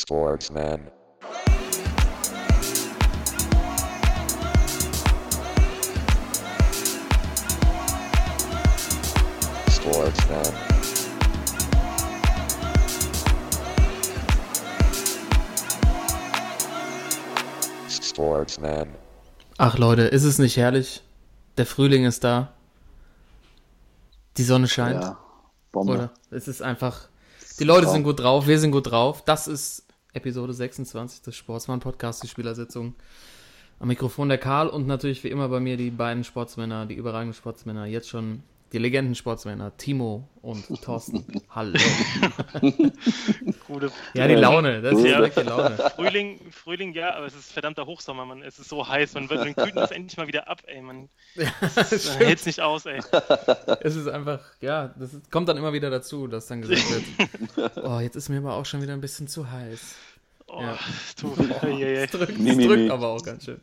Sportsman. Sportsman. Sportsman. Ach Leute, ist es nicht herrlich? Der Frühling ist da. Die Sonne scheint. Ja, Bombe. Oder? Es ist einfach. Die Leute sind gut drauf, wir sind gut drauf. Das ist Episode 26 des Sportsmann Podcasts, die Spielersitzung. Am Mikrofon der Karl und natürlich wie immer bei mir die beiden Sportsmänner, die überragenden Sportsmänner, jetzt schon die Legenden-Sportsmänner, Timo und Thorsten. Hallo. Gute Ja, die Laune, das ist ja wirklich die Laune. Frühling, Frühling, ja, aber es ist verdammter Hochsommer, man. Es ist so heiß, man wird, man kühlt das endlich mal wieder ab, ey, man. das stimmt. hält's nicht aus, ey. Es ist einfach, ja, das ist, kommt dann immer wieder dazu, dass dann gesagt wird, oh, jetzt ist mir aber auch schon wieder ein bisschen zu heiß. Oh, Ja. du, ey, ey. Es drückt, es mi, drückt aber auch ganz schön.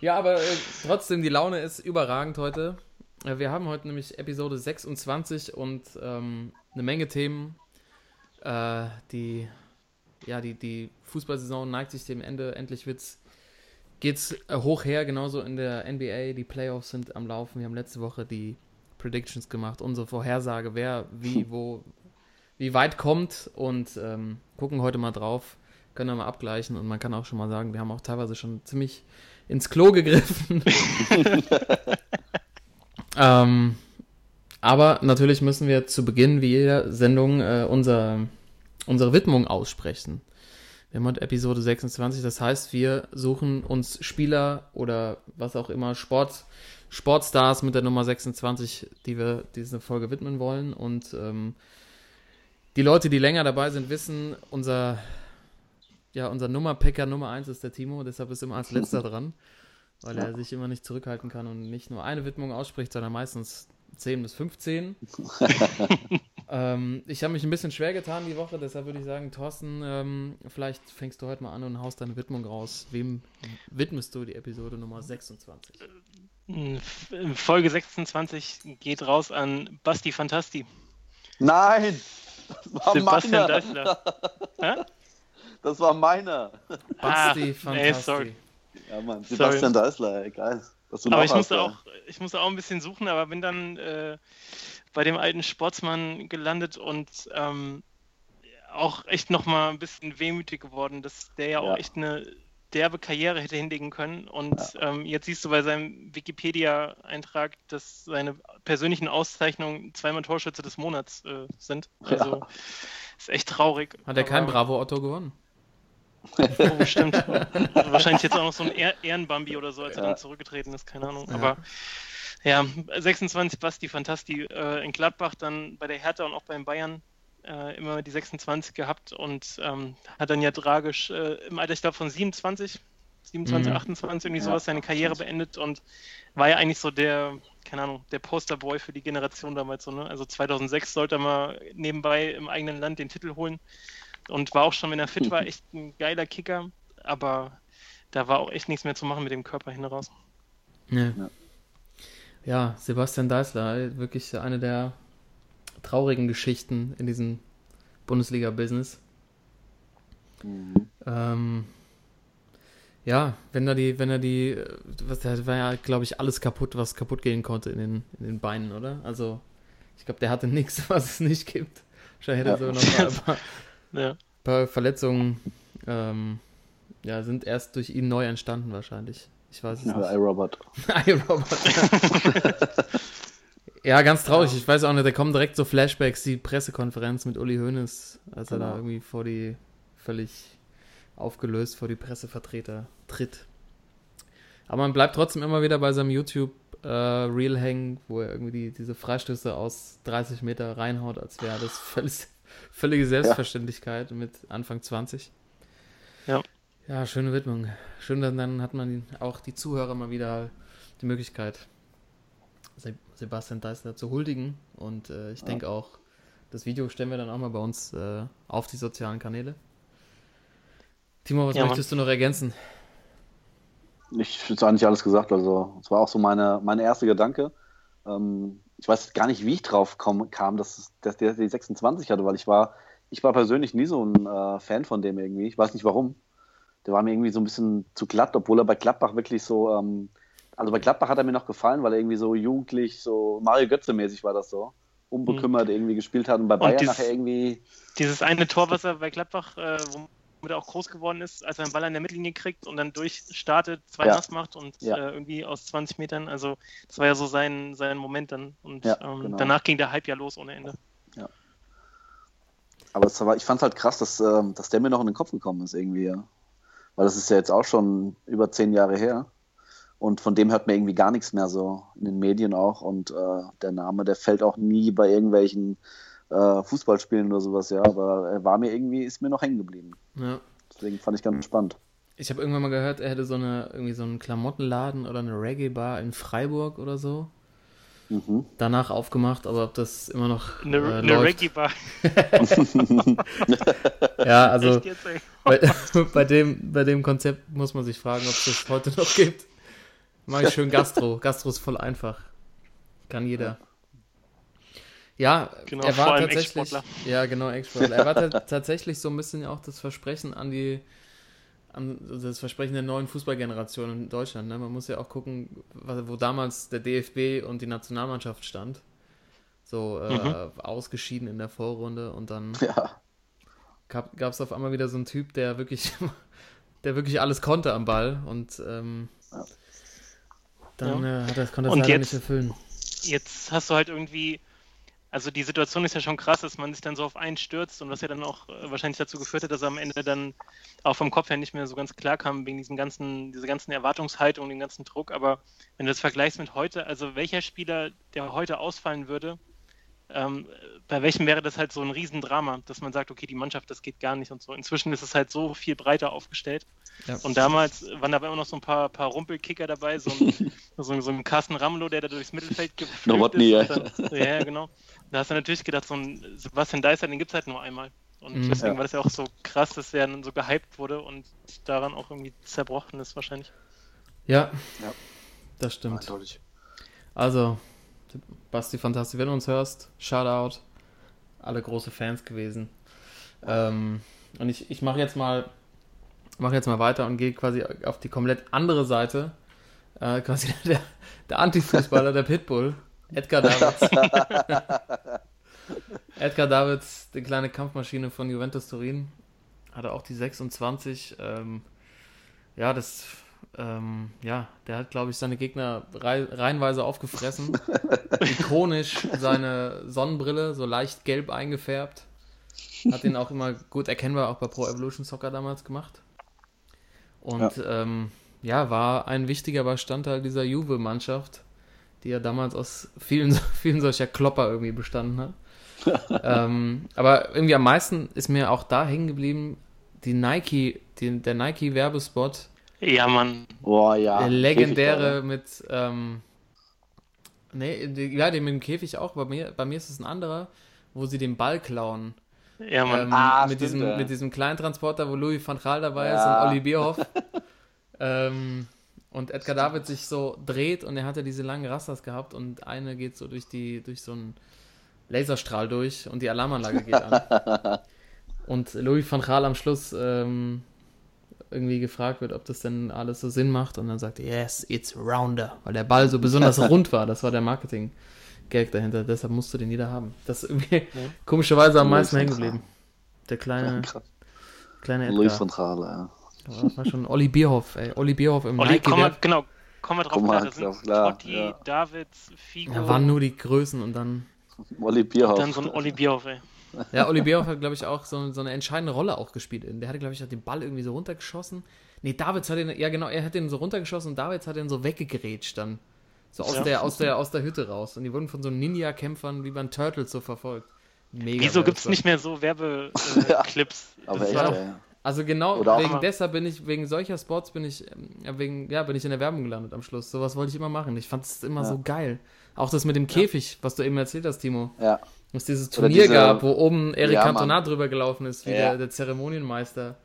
Ja, aber äh, trotzdem, die Laune ist überragend heute. Äh, wir haben heute nämlich Episode 26 und ähm, eine Menge Themen. Äh, die, ja, die, die Fußballsaison neigt sich dem Ende. Endlich wird's, geht's äh, hoch her, genauso in der NBA. Die Playoffs sind am Laufen. Wir haben letzte Woche die Predictions gemacht, unsere Vorhersage, wer, wie, wo, wie weit kommt und ähm, gucken heute mal drauf, können wir mal abgleichen und man kann auch schon mal sagen, wir haben auch teilweise schon ziemlich ins Klo gegriffen. ähm, aber natürlich müssen wir zu Beginn wie jeder Sendung äh, unser, unsere Widmung aussprechen. Wir haben heute Episode 26, das heißt, wir suchen uns Spieler oder was auch immer, Sport, Sportstars mit der Nummer 26, die wir diese Folge widmen wollen. Und ähm, die Leute, die länger dabei sind, wissen, unser, ja, unser Nummerpicker Nummer 1 ist der Timo, deshalb ist er immer als letzter dran, weil er sich immer nicht zurückhalten kann und nicht nur eine Widmung ausspricht, sondern meistens 10 bis 15. ähm, ich habe mich ein bisschen schwer getan die Woche, deshalb würde ich sagen, Thorsten, ähm, vielleicht fängst du heute mal an und haust deine Widmung raus. Wem widmest du die Episode Nummer 26? Folge 26 geht raus an Basti Fantasti. Nein! Das war Sebastian meiner! Das war meiner! Basti, Ah, ey, Fantasti. sorry. Ja, Mann. Sebastian Deißler, geil. Dass du Aber noch ich hast, musste, auch, ich musste auch ein bisschen suchen, aber bin dann äh, bei dem alten Sportsmann gelandet und ähm, auch echt nochmal ein bisschen wehmütig geworden, dass der ja, Ja. auch echt eine derbe Karriere hätte hinlegen können. Und ähm, jetzt siehst du bei seinem Wikipedia-Eintrag, dass seine persönlichen Auszeichnungen zweimal Torschütze des Monats äh, sind. Also ist echt traurig. Hat er kein Aber- Bravo-Otto gewonnen? Oh, stimmt. Wahrscheinlich jetzt auch noch so ein Ehr Ehrenbambi oder so, als er Ja. dann zurückgetreten ist, keine Ahnung. Ja. Aber ja, 26 Basti Fantasti äh, in Gladbach, dann bei der Hertha und auch beim Bayern äh, immer die 26 gehabt und ähm, hat dann ja tragisch äh, im Alter, ich glaube, von 27, 27, Mhm. 28, irgendwie Ja, sowas, seine Karriere 28. beendet und war ja eigentlich so der, keine Ahnung, der Posterboy für die Generation damals so, ne? Also 2006 sollte er mal nebenbei im eigenen Land den Titel holen und war auch schon, wenn er fit war, echt ein geiler Kicker, aber da war auch echt nichts mehr zu machen mit dem Körper hin raus. Nee. Ja. Ja, Sebastian Deißler, wirklich eine der traurigen Geschichten in diesem Bundesliga-Business. Mhm. Ähm, ja, wenn er die, wenn er die, was da war ja, glaube ich, alles kaputt, was kaputt gehen konnte in den, in den Beinen, oder? Also, ich glaube, der hatte nichts, was es nicht gibt. Wahrscheinlich hätte er Ja. sogar noch ein paar, Ja. paar Verletzungen, ähm, ja, sind erst durch ihn neu entstanden wahrscheinlich. Ich weiß es Ja, nicht. iRobot. iRobot. ja, ganz traurig. Ich weiß auch nicht, da kommen direkt so Flashbacks, die Pressekonferenz mit Uli Hoeneß, als er da Genau. irgendwie vor die völlig aufgelöst vor die Pressevertreter tritt. Aber man bleibt trotzdem immer wieder bei seinem YouTube äh, Reel hängen, wo er irgendwie die, diese Freistöße aus 30 Meter reinhaut, als wäre das völlig, völlige Selbstverständlichkeit mit Anfang 20. Ja. Ja, schöne Widmung. Schön, dann, dann hat man auch die Zuhörer mal wieder die Möglichkeit, Se- Sebastian Deißler zu huldigen. Und äh, ich Ja. denke auch, das Video stellen wir dann auch mal bei uns äh, auf die sozialen Kanäle. Timo, was Ja, Mann. möchtest du noch ergänzen? Ich habe eigentlich alles gesagt. Also, es war auch so meine, meine erste Gedanke. Ähm, ich weiß gar nicht, wie ich drauf komm, kam, dass, dass der die 26 hatte, weil ich war ich war persönlich nie so ein äh, Fan von dem irgendwie. Ich weiß nicht warum. Der war mir irgendwie so ein bisschen zu glatt, obwohl er bei Gladbach wirklich so, ähm, also bei Gladbach hat er mir noch gefallen, weil er irgendwie so jugendlich, so Mario Götze-mäßig war das so. Unbekümmert irgendwie gespielt hat und bei Bayern dieses- nachher irgendwie. Dieses eine Tor, was er bei Gladbach, äh, womit er auch groß geworden ist, als er einen Ball an der Mittellinie kriegt und dann durchstartet, zwei Ja. Nass macht und Ja. äh, irgendwie aus 20 Metern, also das war ja so sein, sein Moment dann. Und Ja, ähm, genau. danach ging der Hype ja los ohne Ende. Aber es war, ich fand es halt krass, dass, ähm, dass der mir noch in den Kopf gekommen ist irgendwie. Ja. Weil das ist ja jetzt auch schon über zehn Jahre her. Und von dem hört man irgendwie gar nichts mehr so in den Medien auch. Und äh, der Name, der fällt auch nie bei irgendwelchen äh, Fußballspielen oder sowas, ja. Aber er war mir irgendwie, ist mir noch hängen geblieben. Ja. Deswegen fand ich ganz spannend. Ich habe irgendwann mal gehört, er hätte so eine irgendwie so einen Klamottenladen oder eine Reggae-Bar in Freiburg oder so Mhm. danach aufgemacht, aber ob das immer noch Eine, äh, eine. Reggae-Bar. Ja, also Echt jetzt, ey. bei, bei, dem, bei dem Konzept muss man sich fragen, ob es das heute noch gibt. Mach ich schön Gastro. Gastro ist voll einfach. Kann jeder. Ja, Genau, er war tatsächlich. Ja, genau, Ex-Sportler. Er war ta tatsächlich so ein bisschen auch das Versprechen an die. An das Versprechen der neuen Fußballgeneration in Deutschland. Ne? Man muss ja auch gucken, wo damals der DFB und die Nationalmannschaft stand. So äh, Mhm. ausgeschieden in der Vorrunde und dann Ja. gab es auf einmal wieder so einen Typ, der wirklich, der wirklich alles konnte am Ball und ähm, Ja. dann äh, hat er, konnte er es Und leider jetzt- nicht erfüllen. Jetzt hast du halt irgendwie, also die Situation ist ja schon krass, dass man sich dann so auf einen stürzt und was ja dann auch äh, wahrscheinlich dazu geführt hat, dass er am Ende dann auch vom Kopf her nicht mehr so ganz klar kam, wegen diesen ganzen, dieser ganzen Erwartungshaltung, dem ganzen Druck. Aber wenn du das vergleichst mit heute, also welcher Spieler, der heute ausfallen würde, ähm, bei welchem wäre das halt so ein Riesendrama, dass man sagt, okay, die Mannschaft, das geht gar nicht und so. Inzwischen ist es halt so viel breiter aufgestellt. Ja. Und damals waren da immer noch so ein paar, paar Rumpelkicker dabei, so ein, so, so ein Carsten Ramelow, der da durchs Mittelfeld geflügt Nowotny, ist. Dann, ja, ja, genau. Da hast du natürlich gedacht, so ein Sebastian Deißer, den gibt es halt nur einmal. Und Mhm. deswegen Ja. war das ja auch so krass, dass er dann so gehypt wurde und daran auch irgendwie zerbrochen ist wahrscheinlich. Ja, Ja. das stimmt. Eindeutig. Also, Basti Fantasti, wenn du uns hörst, Shoutout. Alle große Fans gewesen. Ähm, und ich, ich mache jetzt mal mache jetzt mal weiter und gehe quasi auf die komplett andere Seite. Äh, quasi der, der Antifußballer, der Pitbull, Edgar Davids. Edgar Davids, die kleine Kampfmaschine von Juventus Turin, hatte auch die 26. Ähm, ja, das, ähm, ja, der hat, glaube ich, seine Gegner rei reihenweise aufgefressen. Ikonisch seine Sonnenbrille, so leicht gelb eingefärbt. Hat den auch immer gut erkennbar auch bei Pro Evolution Soccer damals gemacht. Und ja, ähm, ja war ein wichtiger Bestandteil dieser Juve-Mannschaft, die ja damals aus vielen, vielen solcher Klopper irgendwie bestanden hat. ähm, aber irgendwie am meisten ist mir auch da hängen geblieben, die Nike, die, der Nike-Werbespot. Ja, Mann. Boah, ja. Der legendäre mit, ähm, nee, die, ja, den mit dem Käfig auch. Bei mir, bei mir ist es ein anderer, wo sie den Ball klauen. Ja, Mann. Ähm, Ah, mit, diesem, ja. mit diesem kleinen Transporter, wo Louis van Gaal dabei ist Ja. und Olli Bierhoff. ähm, und Edgar David sich so dreht und er hatte diese langen Rastas gehabt und eine geht so durch die, durch so einen Laserstrahl durch und die Alarmanlage geht an. Und Louis van Gaal am Schluss ähm, irgendwie gefragt wird, ob das denn alles so Sinn macht und dann sagt er, yes, it's rounder, weil der Ball so besonders rund war. Das war der Marketing-Gag dahinter, deshalb musste den jeder haben. Das ist irgendwie komischerweise am Louis meisten van hängen geblieben. Der kleine, Krass. kleine Louis Edgar. von Gaal, ja. Ja, Das war schon Olli Bierhoff, ey. Olli Bierhoff im Olli, Nike. komm mal, genau, kommen wir drauf Komm klar. mal Da sind klar, Totti, ja. Davids, Figo da waren nur die Größen und dann. Olli und Bierhoff. dann so ein Olli Bierhoff, ey. Ja, Olli Bierhoff hat, glaube ich, auch so, so eine entscheidende Rolle auch gespielt. Der hatte, glaube ich, auch den Ball irgendwie so runtergeschossen. Nee, Davids hat ihn, ja genau, er hat den so runtergeschossen und Davids hat ihn so weggegrätscht dann. So aus, Ja. der, aus, der, aus der Hütte raus. Und die wurden von so Ninja-Kämpfern wie beim Turtles so verfolgt. Mega Wieso gibt es nicht mehr so Werbeclips? Aber echt, war ey. Also genau Oder wegen deshalb bin ich, wegen solcher Spots bin ich, ähm, ja, wegen, ja, bin ich in der Werbung gelandet am Schluss. Sowas wollte ich immer machen. Ich fand es immer Ja. so geil. Auch das mit dem Käfig, was du eben erzählt hast, Timo. Ja. Dass es dieses Turnier diese- gab, wo oben Eric Ja, Cantona Mann. drüber gelaufen ist, wie Ja. der, der Zeremonienmeister.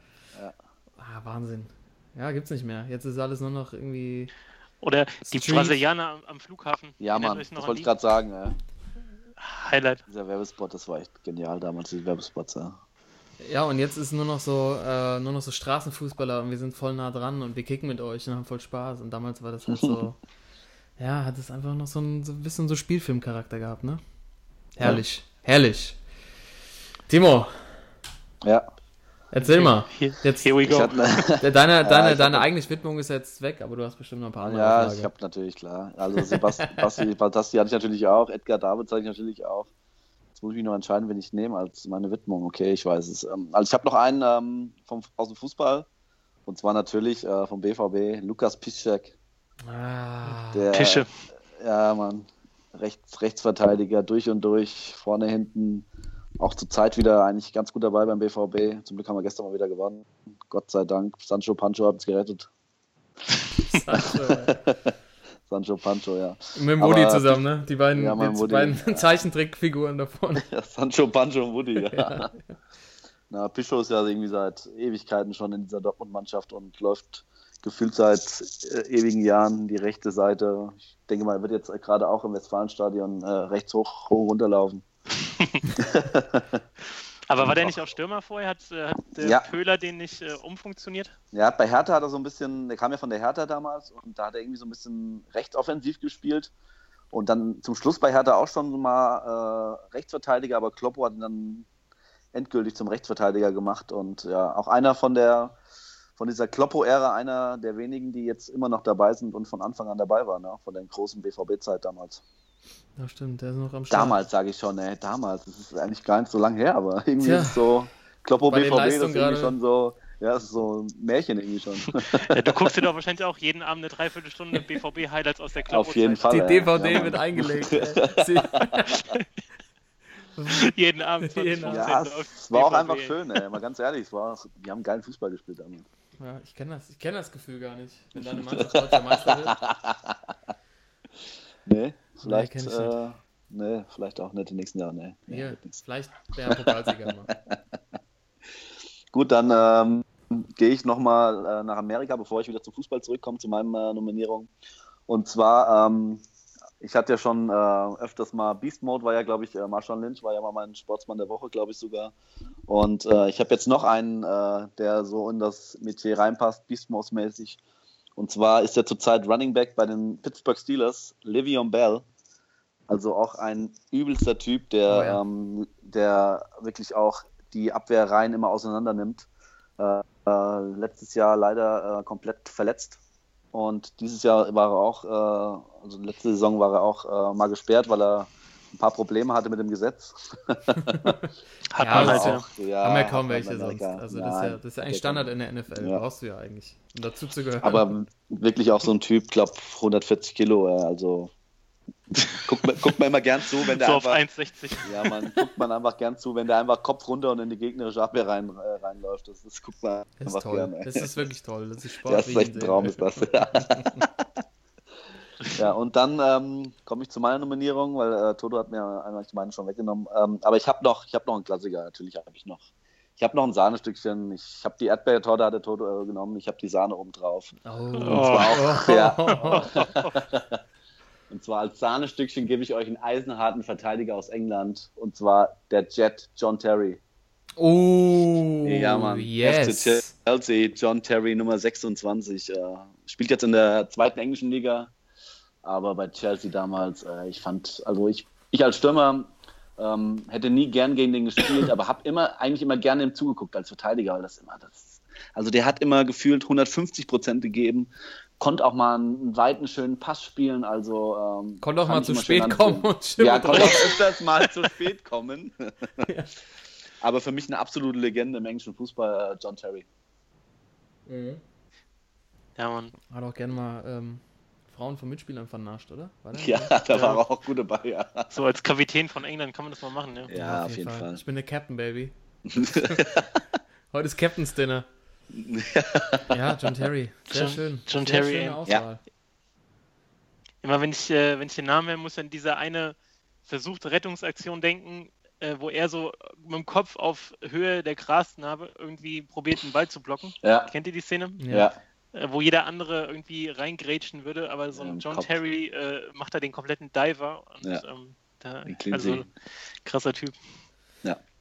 Ja. Ah, Wahnsinn. Ja, gibt's nicht mehr. Jetzt ist alles nur noch irgendwie. Oder die Street. Brasilianer am, am Flughafen. Ja, Erinnert Mann, das wollte die? ich gerade sagen. Ja. Highlight. Dieser Werbespot, das war echt genial damals, die Werbespots. Ja. Ja, und jetzt ist nur noch so, äh, nur noch so Straßenfußballer und wir sind voll nah dran und wir kicken mit euch und haben voll Spaß. Und damals war das halt so, ja, hat es einfach noch so ein, so ein bisschen so Spielfilmcharakter gehabt, ne? Herrlich, herrlich. Timo, Ja. erzähl mal. Here, Jetzt- here we Ich go. ne, Deine, deine, ich deine hab- eigentliche Widmung ist jetzt weg, aber du hast bestimmt noch ein paar andere ja, Auflage. ich habe natürlich, klar. Also Sebastian, Basti, Basti hatte ich natürlich auch, Edgar David hatte ich natürlich auch. Jetzt muss ich mich noch entscheiden, wen ich nehme als meine Widmung. Okay, ich weiß es. Ähm, Also ich habe noch einen ähm, vom, aus dem Fußball. Und zwar natürlich äh, vom BVB, Lukas Piszczek. Ah, Der, Pische. Ja, Mann. Rechts, Rechtsverteidiger, durch und durch, vorne, hinten. Auch zur Zeit wieder eigentlich ganz gut dabei beim BVB. Zum Glück haben wir gestern mal wieder gewonnen. Gott sei Dank. Sancho Pancho hat uns gerettet. Sancho Pancho, ja. mit dem Woody Aber- zusammen, ne? Die beiden, Ja, die Woody, beiden ja. Zeichentrickfiguren da vorne. Ja, Sancho Pancho und Woody, ja. Ja. Na, Pischo ist ja irgendwie seit Ewigkeiten schon in dieser Dortmund-Mannschaft und läuft gefühlt seit äh, ewigen Jahren die rechte Seite. Ich denke mal, er wird jetzt gerade auch im Westfalenstadion äh, rechts hoch, hoch runterlaufen. Aber war der nicht auch Stürmer vorher? Hat, äh, hat der Ja. Pöhler den nicht äh, umfunktioniert? Ja, bei Hertha hat er so ein bisschen, der kam ja von der Hertha damals und da hat er irgendwie so ein bisschen rechtsoffensiv gespielt. Und dann zum Schluss bei Hertha auch schon mal äh, Rechtsverteidiger, aber Kloppo hat ihn dann endgültig zum Rechtsverteidiger gemacht. Und ja, auch einer von der von dieser Kloppo-Ära, einer der wenigen, die jetzt immer noch dabei sind und von Anfang an dabei waren, ne? von der großen BVB-Zeit damals. Ja, stimmt, der ist noch am Start. Damals sage ich schon, ey, damals. Das ist eigentlich gar nicht so lange her, aber irgendwie Tja. ist es so Kloppo Bei den BVB, das ist irgendwie gerade- schon so, ja, das ist so ein Märchen irgendwie schon. Ja, du guckst dir doch wahrscheinlich auch jeden Abend eine Dreiviertelstunde BVB-Highlights aus der Kloppo Auf jeden Fall. Die Ja, DVD ja, wird eingelegt. Jeden Abend. 20, Jeden Abend. 15 Ja, es war auch einfach schön, ey. Mal ganz ehrlich, es war, wir haben geilen Fußball gespielt damals. Ja, ich kenne das, ich kenn das Gefühl gar nicht, wenn deine Mannschaft deutscher Meister wird. Nee, vielleicht, ich äh, nee, vielleicht auch nicht in den nächsten Jahren, nee. Nee, Hier, vielleicht der Pokalsieger mal. Gut, dann ähm, gehe ich nochmal äh, nach Amerika, bevor ich wieder zum Fußball zurückkomme, zu meinen äh, Nominierungen. Und zwar, ähm, ich hatte ja schon äh, öfters mal Beast Mode, war ja, glaube ich, äh, Marshawn Lynch, war ja mal mein Sportsmann der Woche, glaube ich sogar. Und äh, ich habe jetzt noch einen, äh, der so in das Metier reinpasst, Beast Mode mäßig. Und zwar ist er zurzeit Running Back bei den Pittsburgh Steelers, Livion Bell. Also auch ein übelster Typ, der, Oh ja. ähm, der wirklich auch die Abwehrreihen immer auseinander nimmt. Äh, äh, letztes Jahr leider komplett verletzt. Und dieses Jahr war er auch, äh, also letzte Saison war er auch äh, mal gesperrt, weil er ein paar Probleme hatte mit dem Gesetz. Hat Ja, man aber halt, auch- ja. ja, Haben ja hat kaum welche sonst. Also das ist, ja, das ist ja eigentlich Standard in der NFL. Ja. Brauchst du ja eigentlich, um dazu zu gehören. Aber wirklich auch so ein Typ, glaub 140 Kilo, also guckt man, guckt man immer gern zu, wenn der So auf einfach, 1,60. ja, man guckt man einfach gern zu, wenn der einfach Kopf runter und in die gegnerische Abwehr rein, äh, reinläuft. Das, das guckt man das ist einfach toll. gern. Das ist wirklich toll. Das ist Sport. Ja, das ist ich echt ein. Traum, ist das. ja, und dann ähm, komme ich zu meiner Nominierung, weil äh, Toto hat mir einmal meine schon weggenommen. Ähm, aber ich habe noch, ich habe noch einen Klassiker, natürlich habe ich noch. Ich habe noch ein Sahnestückchen. Ich habe die Erdbeertorte, hatte Toto äh, genommen. Ich habe die Sahne oben drauf. Oh. zwar auch- ja. Und zwar als Sahnestückchen gebe ich euch einen eisenharten Verteidiger aus England. Und zwar der Jet John Terry. Oh, Ja, Mann. yes. FC Chelsea, John Terry, Nummer 26. Äh, spielt jetzt in der zweiten englischen Liga. Aber bei Chelsea damals, äh, ich fand, also ich, ich als Stürmer ähm, hätte nie gern gegen den gespielt, aber habe immer, eigentlich immer gerne ihm zugeguckt als Verteidiger, weil das immer, das, also der hat immer gefühlt 150 Prozent gegeben, konnte auch mal einen weiten, schönen Pass spielen, also ähm, Konnte auch mal zu spät kommen und Ja, konnte auch öfters mal zu spät kommen. Ja. Aber für mich eine absolute Legende im englischen Fußball, äh, John Terry. Mhm. Ja, Mann. Hat auch gerne mal ähm, Frauen von Mitspielern vernascht, oder? Ja, da Ja. war er auch gut dabei, ja. So als Kapitän von England kann man das mal machen, ja. Ja, auf jeden Fall. Ich bin der Captain, Baby. Heute ist Captain's Dinner. Ja, John Terry. Sehr John- schön. John Sehr Terry, schöne ja. Auswahl. Immer wenn ich, äh, wenn ich den Namen hören muss, an diese eine versuchte Rettungsaktion denken, äh, wo er so mit dem Kopf auf Höhe der Grasnarbe irgendwie probiert, einen Ball zu blocken. Ja, Kennt ihr die Szene? Ja. ja. Äh, wo jeder andere irgendwie reingrätschen würde, aber so Ja, ein im John Kopf. Terry äh, macht da den kompletten Diver. Und, Ja. ähm, da, also krasser Typ.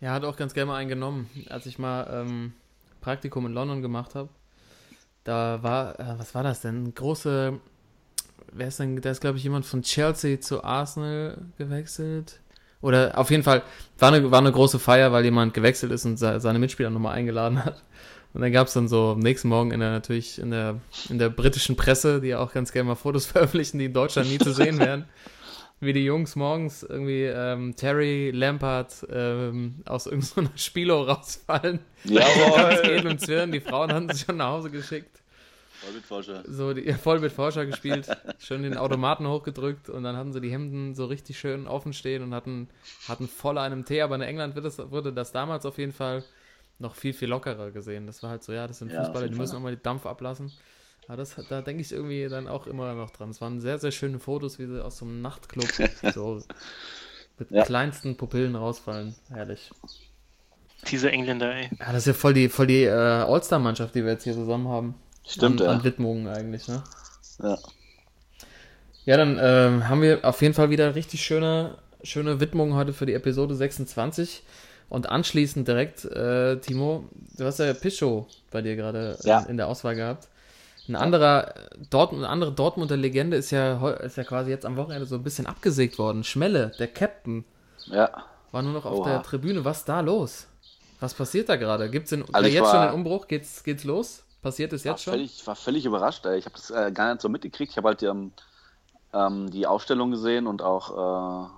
Ja, hat auch ganz gerne mal einen genommen. Als ich mal ähm, Praktikum in London gemacht habe, da war, äh, was war das denn? Große, wer ist denn, da ist glaube ich jemand von Chelsea zu Arsenal gewechselt. Oder auf jeden Fall war eine, war eine große Feier, weil jemand gewechselt ist und se seine Mitspieler nochmal eingeladen hat. Und dann gab es dann so am nächsten Morgen in der natürlich in der, in der britischen Presse, die ja auch ganz gerne mal Fotos veröffentlichen, die in Deutschland nie zu sehen werden, wie die Jungs morgens irgendwie ähm, Terry Lampard ähm, aus irgendeiner Spielo rausfallen. Jawohl. und zwirren. Die Frauen hatten sich schon nach Hause geschickt. Vollbildforscher. So, die, voll mit Forscher gespielt, schön den Automaten hochgedrückt und dann hatten sie die Hemden so richtig schön offen stehen und hatten, hatten voll einem Tee, aber in England wird das, wurde das damals auf jeden Fall noch viel, viel lockerer gesehen. Das war halt so, ja, das sind Ja, Fußballer, die müssen auch mal den Dampf ablassen. Aber das, da denke ich irgendwie dann auch immer noch dran. Es waren sehr, sehr schöne Fotos, wie sie aus so einem Nachtclub so mit Ja. kleinsten Pupillen rausfallen. Herrlich. Diese Engländer, ey. Ja, das ist ja voll die, voll die äh, All-Star-Mannschaft, die wir jetzt hier zusammen haben. Stimmt, an, ja. An Widmungen eigentlich, ne? Ja. Ja, dann ähm, haben wir auf jeden Fall wieder richtig schöne, schöne Widmungen heute für die Episode 26. Und anschließend direkt, äh, Timo, du hast ja Pischo bei dir gerade Ja. in, in der Auswahl gehabt. Ein anderer Dortmund, eine andere Dortmunder Legende ist ja, ist ja quasi jetzt am Wochenende so ein bisschen abgesägt worden. Schmelle, der Captain, ja. war nur noch auf Oha. der Tribüne. Was ist da los? Was passiert da gerade? Gibt es Also ich jetzt war- schon den Umbruch? Geht's, geht's los? Passiert es jetzt schon? völlig, war völlig überrascht. Ey. Ich habe das äh, gar nicht so mitgekriegt. Ich habe halt ähm, ähm, die Aufstellung gesehen und auch äh,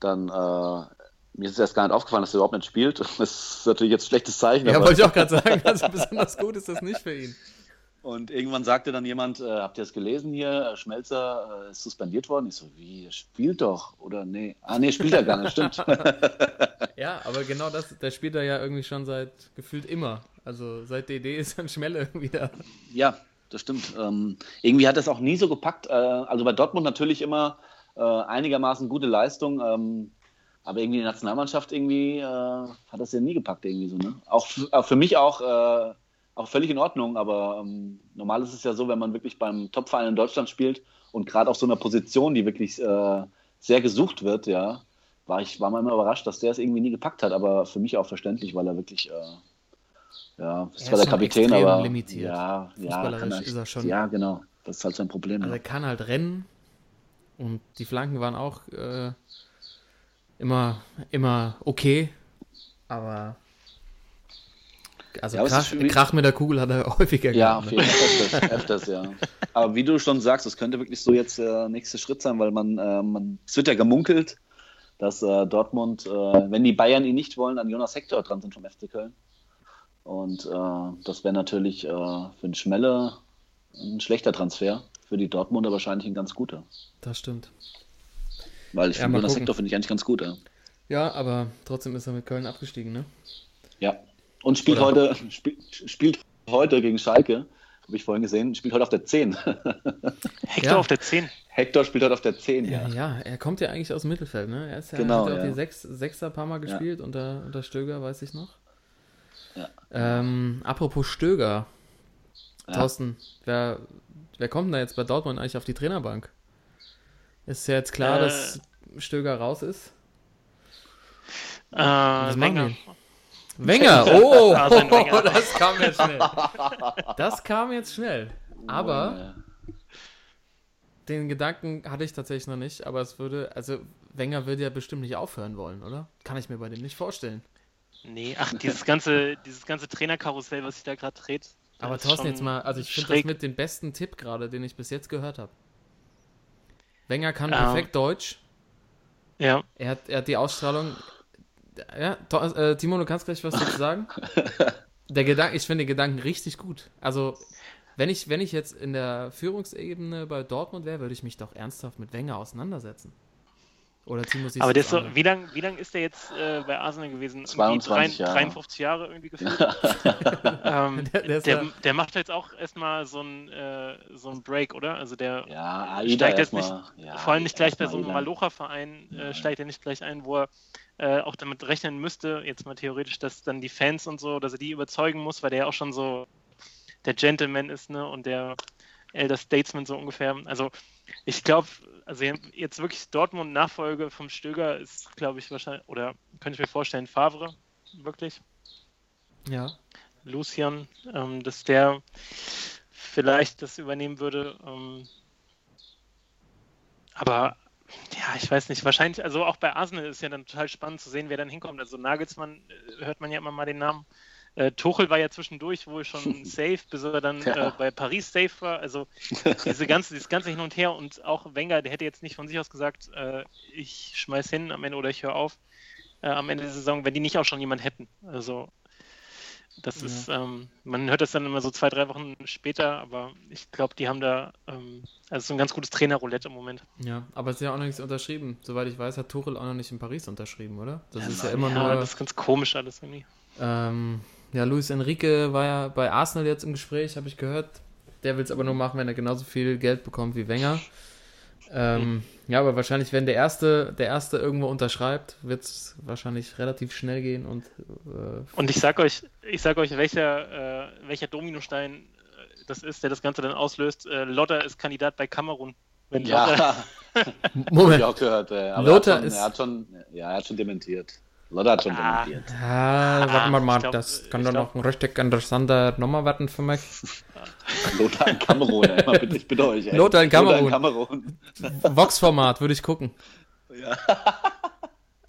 dann äh, mir ist erst gar nicht aufgefallen, dass er überhaupt nicht spielt. Das ist natürlich jetzt ein schlechtes Zeichen. Ja, wollte ich auch gerade sagen. Also besonders gut ist das nicht für ihn. Und irgendwann sagte dann jemand, äh, habt ihr das gelesen hier? Äh, Schmelzer äh, ist suspendiert worden. Ich so, wie, er spielt doch, oder nee? Ah, nee, spielt er gar nicht, stimmt. Ja, aber genau das, der spielt er ja irgendwie schon seit gefühlt immer. Also seit DD ist dann Schmelle irgendwie da. Ja, das stimmt. Ähm, irgendwie hat es auch nie so gepackt. Äh, also bei Dortmund natürlich immer äh, einigermaßen gute Leistung, ähm, aber irgendwie die Nationalmannschaft irgendwie äh, hat das ja nie gepackt irgendwie so. Ne? Auch, f- auch für mich auch, auch völlig in Ordnung, aber ähm, normal ist es ja so, wenn man wirklich beim Topverein in Deutschland spielt und gerade auf so einer Position, die wirklich äh, sehr gesucht wird, ja, war ich war mal immer überrascht, dass der es irgendwie nie gepackt hat, aber für mich auch verständlich, weil er wirklich äh, ja, das Er war ist der schon Kapitän, aber limitiert. ja, ja, er, ist er schon- Ja, genau. Das ist halt sein Problem. Also er ja. kann halt rennen und die Flanken waren auch äh, immer, immer okay, aber also Ja, Krach, Krach mit der Kugel hat er häufiger Ja, gehabt, auf ne? jeden Fall öfters, öfters, ja. Aber wie du schon sagst, es könnte wirklich so jetzt der nächste Schritt sein, weil man, äh, man es wird ja gemunkelt, dass äh, Dortmund, äh, wenn die Bayern ihn nicht wollen, an Jonas Hector dran sind vom FC Köln. Und äh, das wäre natürlich äh, für den Schmelle ein schlechter Transfer, für die Dortmunder wahrscheinlich ein ganz guter. Das stimmt. Weil ich Ja, finde Jonas gucken. Hector finde ich eigentlich ganz gut. Ja. Ja, aber trotzdem ist er mit Köln abgestiegen, ne? ja. Und spielt Oder- heute, spiel, spielt heute gegen Schalke, habe ich vorhin gesehen, spielt heute auf der 10. Hector Ja. auf der 10. Hector spielt heute auf der 10, Ja, ja. ja, er kommt ja eigentlich aus dem Mittelfeld, ne? Er ist ja, Genau, hat ja auch ja. die Sechs, Sechser ein paar Mal gespielt unter, unter Stöger, weiß ich noch. Ja. Ähm, apropos Stöger, Ja. Thorsten, wer, wer kommt denn da jetzt bei Dortmund eigentlich auf die Trainerbank? Ist ja jetzt klar, Äh. dass Stöger raus ist? Äh, Was machen Wenger. die? Wenger, oh, Wenger. das kam jetzt schnell. Das kam jetzt schnell. Aber den Gedanken hatte ich tatsächlich noch nicht, aber es würde, also Wenger würde ja bestimmt nicht aufhören wollen, oder? Kann ich mir bei dem nicht vorstellen. Nee, ach, dieses ganze, dieses ganze Trainerkarussell, was sich da gerade dreht. Aber Thorsten, jetzt mal, also ich finde das mit dem besten Tipp gerade, den ich bis jetzt gehört habe. Wenger kann Ja. perfekt Deutsch. Ja, Er hat, er hat die Ausstrahlung. Ja, äh, Timo, du kannst gleich was dazu sagen. Der Gedanke, ich finde den Gedanken richtig gut. Also, wenn ich, wenn ich jetzt in der Führungsebene bei Dortmund wäre, würde ich mich doch ernsthaft mit Wenger auseinandersetzen. Oder Timo siehst aber so, wie lang, wie lang ist der jetzt äh, bei Arsenal gewesen? Irgendwie 22 drei- Jahre. 53 Jahre irgendwie gefühlt. ähm, Der- der der, der macht jetzt auch erstmal so ein, äh, so ein Break, oder? Also der Ja, steigt jetzt nicht, erstmal. Ja, vor allem nicht gleich bei so einem. Malocha-Verein, äh, steigt er nicht gleich ein, wo er äh, auch damit rechnen müsste, jetzt mal theoretisch, dass dann die Fans und so, dass er die überzeugen muss, weil der ja auch schon so der Gentleman ist, ne? Und der Elder Statesman so ungefähr. Also ich glaube, also jetzt wirklich Dortmund Nachfolge vom Stöger ist, glaube ich, wahrscheinlich, oder könnte ich mir vorstellen, Favre, wirklich. Ja. Lucian, ähm, dass der vielleicht das übernehmen würde. Ähm, aber ja, ich weiß nicht, wahrscheinlich, also auch bei Arsenal ist ja dann total spannend zu sehen, wer dann hinkommt. Also Nagelsmann äh, hört man ja immer mal den Namen. Äh, Tuchel war ja zwischendurch wohl schon safe, bis er dann ja. äh, bei Paris safe war. Also diese ganze, dieses ganze Hin und Her und auch Wenger, der hätte jetzt nicht von sich aus gesagt, äh, ich schmeiß hin am Ende oder ich höre auf äh, am Ende der Saison, wenn die nicht auch schon jemand hätten. Also das ja. ist, ähm, man hört das dann immer so zwei, drei Wochen später, aber ich glaube, die haben da, ähm, also so ein ganz gutes Trainerroulette im Moment. Ja, aber es ist ja auch noch nichts unterschrieben. Soweit ich weiß, hat Tuchel auch noch nicht in Paris unterschrieben, oder? Das ja, ist ja immer ja, nur. Das ist ganz komisch alles irgendwie. Ähm, ja, Luis Enrique war ja bei Arsenal jetzt im Gespräch, habe ich gehört. Der will es aber nur machen, wenn er genauso viel Geld bekommt wie Wenger. Ähm, ja, aber wahrscheinlich, wenn der Erste, der Erste irgendwo unterschreibt, wird es wahrscheinlich relativ schnell gehen und. Äh, und ich sag euch, ich sag euch, welcher, äh, welcher Dominostein äh, das ist, der das Ganze dann auslöst. Äh, Lotter ist Kandidat bei Kamerun. Wenn ja, Moment. ich auch gehört. Äh, aber Lothar er, hat schon, ist... er hat schon, ja, er hat schon dementiert. Lothar hat schon ah. dementiert. Ah, warte mal, mal glaub, das kann doch noch ein richtig interessanter Nummer werden für mich. Lothar in Kamerun, ey, mal bitte, ich bitte euch. Ey. Lothar in Kamerun. Kamerun. Vox-Format würde ich gucken. Ja.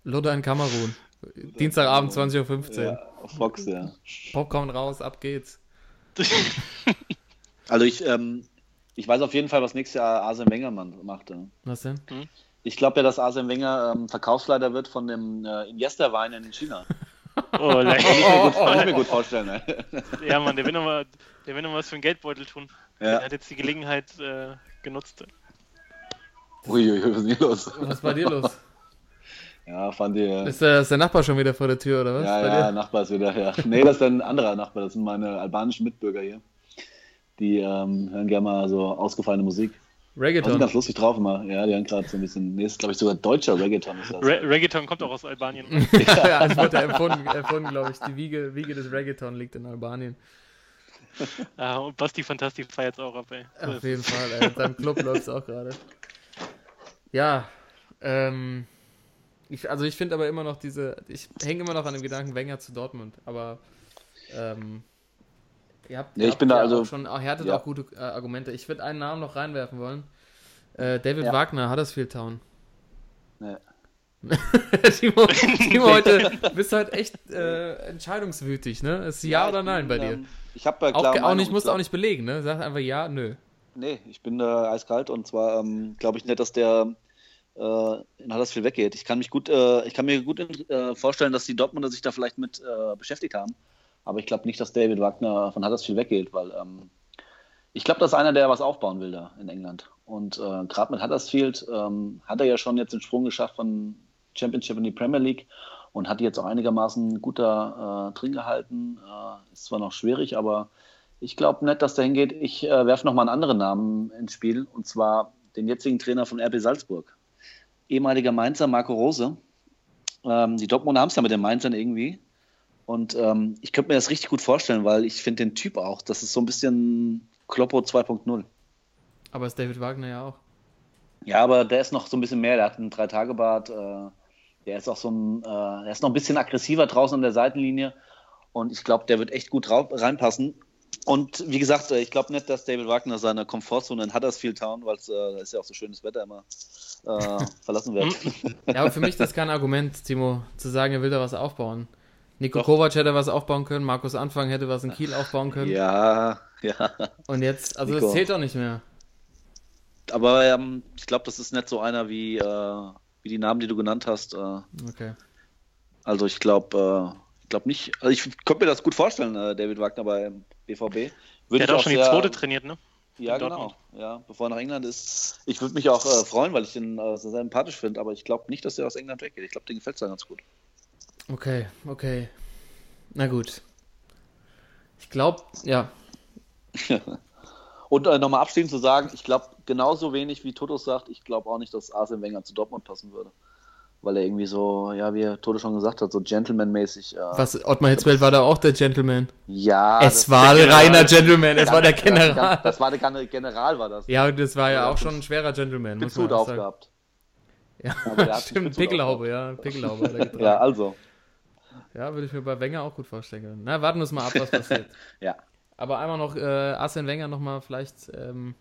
Lothar in Kamerun. Dienstagabend 20.15 Uhr. Ja, Fox, ja. Popcorn raus, ab geht's. Also ich, ähm, ich weiß auf jeden Fall, was nächstes Jahr Arsene Wenger macht. Was denn? Hm? Ich glaube ja, dass Arsene Wenger ähm, Verkaufsleiter wird von dem äh, Iniesta-Wein in China. Oh, kann, ich mir gut, kann ich mir gut vorstellen. Ne? Ja, Mann, der will noch, mal, der will noch was für einen Geldbeutel tun. Ja. Der hat jetzt die Gelegenheit äh, genutzt. Uiuiui, was ist denn los? Was ist bei dir los? Ja, fand die. Ist der, ist der, Nachbar schon wieder vor der Tür, oder was? Ja, ja, Nachbar ist wieder, ja. Nee, das ist ein anderer Nachbar, das sind meine albanischen Mitbürger hier. Die ähm, hören gerne mal so ausgefallene Musik. Reggaeton. Die sind ganz lustig drauf immer. Ja, die haben gerade so ein bisschen. Nee, ist glaube ich sogar deutscher Reggaeton. Ist das. Re Reggaeton kommt auch aus Albanien. ja, das wurde erfunden, erfunden glaube ich. Die Wiege, Wiege des Reggaeton liegt in Albanien. Ja, und Basti Fantastik feiert auch ab, ey. Auf jeden Fall, ey. In seinem Club läuft es auch gerade. Ja, ähm. Ich, also ich finde aber immer noch diese. Ich hänge immer noch an dem Gedanken Wenger zu Dortmund, aber. Ähm, Ihr habt, ja, ich bin da also schon, ihr hattet ja. auch gute äh, Argumente. Ich würde einen Namen noch reinwerfen wollen. Äh, David ja. Wagner, Huddersfield Town. Nee. Timo, Timo heute bist halt echt äh, entscheidungswütig, ne? Ist ja, ja oder nein bin, bei dir? Ähm, ich habe auch, auch nicht, musst auch nicht belegen, ne? Sag einfach ja, nö. Nee, ich bin äh, eiskalt und zwar ähm, glaube ich nicht, dass der äh, in Huddersfield weggeht. Ich kann mich gut, äh, ich kann mir gut äh, vorstellen, dass die Dortmunder sich da vielleicht mit äh, beschäftigt haben. Aber ich glaube nicht, dass David Wagner von Huddersfield weggeht, weil ähm, ich glaube, das ist einer, der was aufbauen will da in England. Und äh, gerade mit Huddersfield ähm, hat er ja schon jetzt den Sprung geschafft von Championship in die Premier League und hat jetzt auch einigermaßen guter äh, drin gehalten. Äh, ist zwar noch schwierig, aber ich glaube nicht, dass der hingeht. Ich äh, werfe nochmal einen anderen Namen ins Spiel und zwar den jetzigen Trainer von RB Salzburg. Ehemaliger Mainzer Marco Rose. Ähm, die Dortmunder haben es ja mit den Mainzern irgendwie. Und ähm, ich könnte mir das richtig gut vorstellen, weil ich finde den Typ auch, das ist so ein bisschen Kloppo 2.0. Aber ist David Wagner ja auch. Ja, aber der ist noch so ein bisschen mehr, der hat einen Drei-Tage-Bart, äh, der ist auch so ein, äh, der ist noch ein bisschen aggressiver draußen an der Seitenlinie und ich glaube, der wird echt gut reinpassen. Und wie gesagt, äh, ich glaube nicht, dass David Wagner seine Komfortzone in Huddersfield Town, weil es äh, ist ja auch so schönes Wetter immer, äh, verlassen wird. Ja, aber für mich ist das kein Argument, Timo, zu sagen, er will da was aufbauen. Nico Doch. Kovac hätte was aufbauen können, Markus Anfang hätte was in Kiel aufbauen können. Ja, ja. Und jetzt, also Nico. das zählt doch nicht mehr. Aber ähm, ich glaube, das ist nicht so einer wie, äh, wie die Namen, die du genannt hast. Äh. Okay. Also ich glaube, äh, ich glaube nicht. Also ich könnte mir das gut vorstellen, äh, David Wagner bei BVB. Würde Der hat auch schon sehr, die zweite trainiert, ne? Ja, genau. Ja, bevor er nach England ist. Ich würde mich auch äh, freuen, weil ich den äh, sehr sympathisch finde, aber ich glaube nicht, dass er aus England weggeht. Ich glaube, den gefällt es ganz gut. Okay, okay. Na gut. Ich glaube, ja. Und äh, nochmal abschließend zu sagen, ich glaube genauso wenig wie Totos sagt, ich glaube auch nicht, dass Arsene Wenger zu Dortmund passen würde. weil er irgendwie so, ja, wie er Tode schon gesagt hat, so Gentleman-mäßig. Äh, Was, Ottmar Hitzfeld war da auch der Gentleman. ja, es war der reiner. Gentleman, es war der General. Das war der Gen- General, war das. Ja, das war ja Ja, auch schon ein schwerer Gentleman. sagen. aufgehabt. Ja, stimmt, Pickelhaube, ja, Pickelhaube. Ja, also. Ja, würde ich mir bei Wenger auch gut vorstellen können. Na, warten wir mal ab, was passiert. Ja. Aber einmal noch, äh, Arsene Wenger nochmal vielleicht ähm,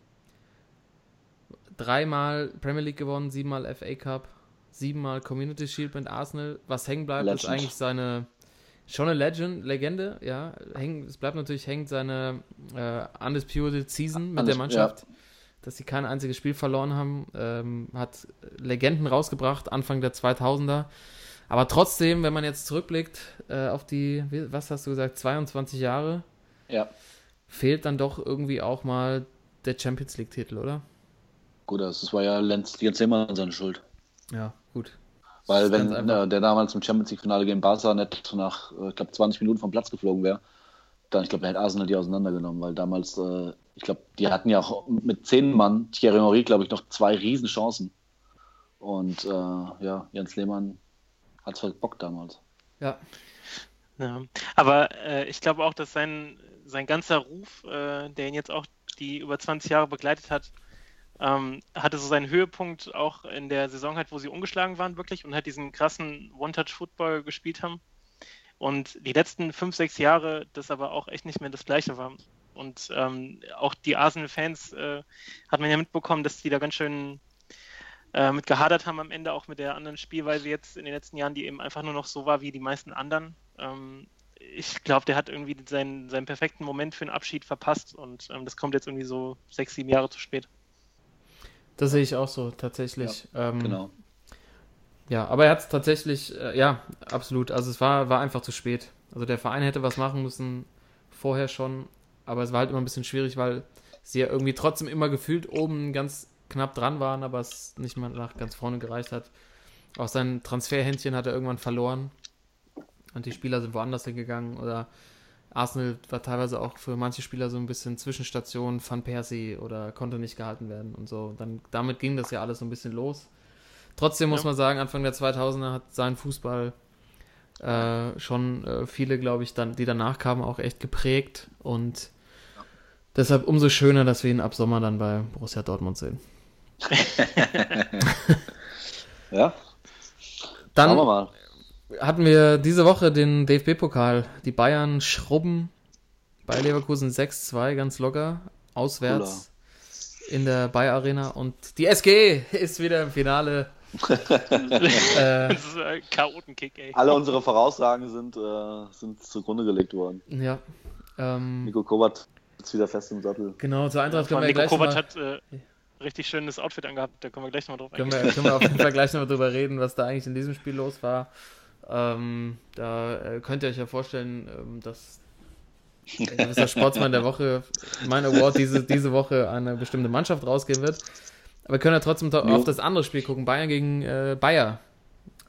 dreimal Premier League gewonnen, siebenmal FA Cup, siebenmal Community Shield mit Arsenal. Was hängen bleibt, ist Legend. eigentlich seine, schon eine Legend, Legende, ja. Hängen, es bleibt natürlich hängt seine äh, Undisputed Season mit der Mannschaft. Dass sie kein einziges Spiel verloren haben, ähm, hat Legenden rausgebracht, Anfang der 2000er. Aber trotzdem, wenn man jetzt zurückblickt äh, auf die, was hast du gesagt, 22 Jahre, Ja. fehlt dann doch irgendwie auch mal der Champions League-Titel, oder? Gut, das war ja Lenz, Jens Lehmann seine Schuld. Ja, gut. Weil wenn einfach. äh, der damals im Champions League-Finale gegen Barca nicht nach, äh, ich glaube, 20 Minuten vom Platz geflogen wäre, dann, ich glaube, hätte Arsenal die auseinandergenommen, weil damals, äh, ich glaube, die hatten ja auch mit zehn Mann, Thierry Henry, glaube ich, noch zwei Riesenchancen. Und äh, ja, Jens Lehmann hat es verbockt damals. Ja, Ja. Aber äh, ich glaube auch, dass sein, sein ganzer Ruf, äh, der ihn jetzt auch die über 20 Jahre begleitet hat, ähm, hatte so seinen Höhepunkt auch in der Saison halt, wo sie ungeschlagen waren wirklich und halt diesen krassen One-Touch-Football gespielt haben. Und die letzten fünf, sechs Jahre das aber auch echt nicht mehr das Gleiche war. Und ähm, auch die Arsenal-Fans äh, hat man ja mitbekommen, dass die da ganz schön äh, mit gehadert haben am Ende, auch mit der anderen Spielweise jetzt in den letzten Jahren, die eben einfach nur noch so war wie die meisten anderen. Ähm, ich glaube, der hat irgendwie seinen, seinen perfekten Moment für einen Abschied verpasst und ähm, das kommt jetzt irgendwie so sechs, sieben Jahre zu spät. das sehe ich auch so, tatsächlich. ähm, Genau. Ja, aber er hat es tatsächlich, äh, ja, absolut. Also es war, war einfach zu spät. Also der Verein hätte was machen müssen, vorher schon, aber es war halt immer ein bisschen schwierig, weil sie ja irgendwie trotzdem immer gefühlt oben ganz knapp dran waren, aber es nicht mal nach ganz vorne gereicht hat. Auch sein Transferhändchen hat er irgendwann verloren und die Spieler sind woanders hingegangen oder Arsenal war teilweise auch für manche Spieler so ein bisschen Zwischenstation Van Persie oder konnte nicht gehalten werden und so. Dann, damit ging das ja alles so ein bisschen los. Trotzdem muss Ja. man sagen, Anfang der 2000er hat sein Fußball äh, schon äh, viele, glaube ich, dann, die danach kamen, auch echt geprägt und deshalb umso schöner, dass wir ihn ab Sommer dann bei Borussia Dortmund sehen. Ja, Dann schauen wir mal. hatten wir diese Woche den DFB-Pokal. Die Bayern schrubben bei Leverkusen 6-2 ganz locker auswärts in der Bayer Arena und die SG ist wieder im Finale. äh, Das ist ein Chaotenkick, ey. Alle unsere Voraussagen sind, äh, sind zugrunde gelegt worden. ja. Ähm, Nico Kovac sitzt wieder fest im Sattel. genau, zur Eintracht können wir Nico gleich Kovac mal, hat äh, richtig schönes Outfit angehabt, da kommen wir gleich noch drauf können eingehen. wir, können wir auf jeden Fall gleich noch drüber reden, was da eigentlich in diesem Spiel los war. Ähm, da äh, könnt ihr euch ja vorstellen, ähm, dass ein gewisser Sportsmann der Woche, mein Award diese, diese Woche an eine bestimmte Mannschaft rausgehen wird. Aber wir können ja trotzdem Jo. auf das andere Spiel gucken. Bayern gegen äh, Bayer.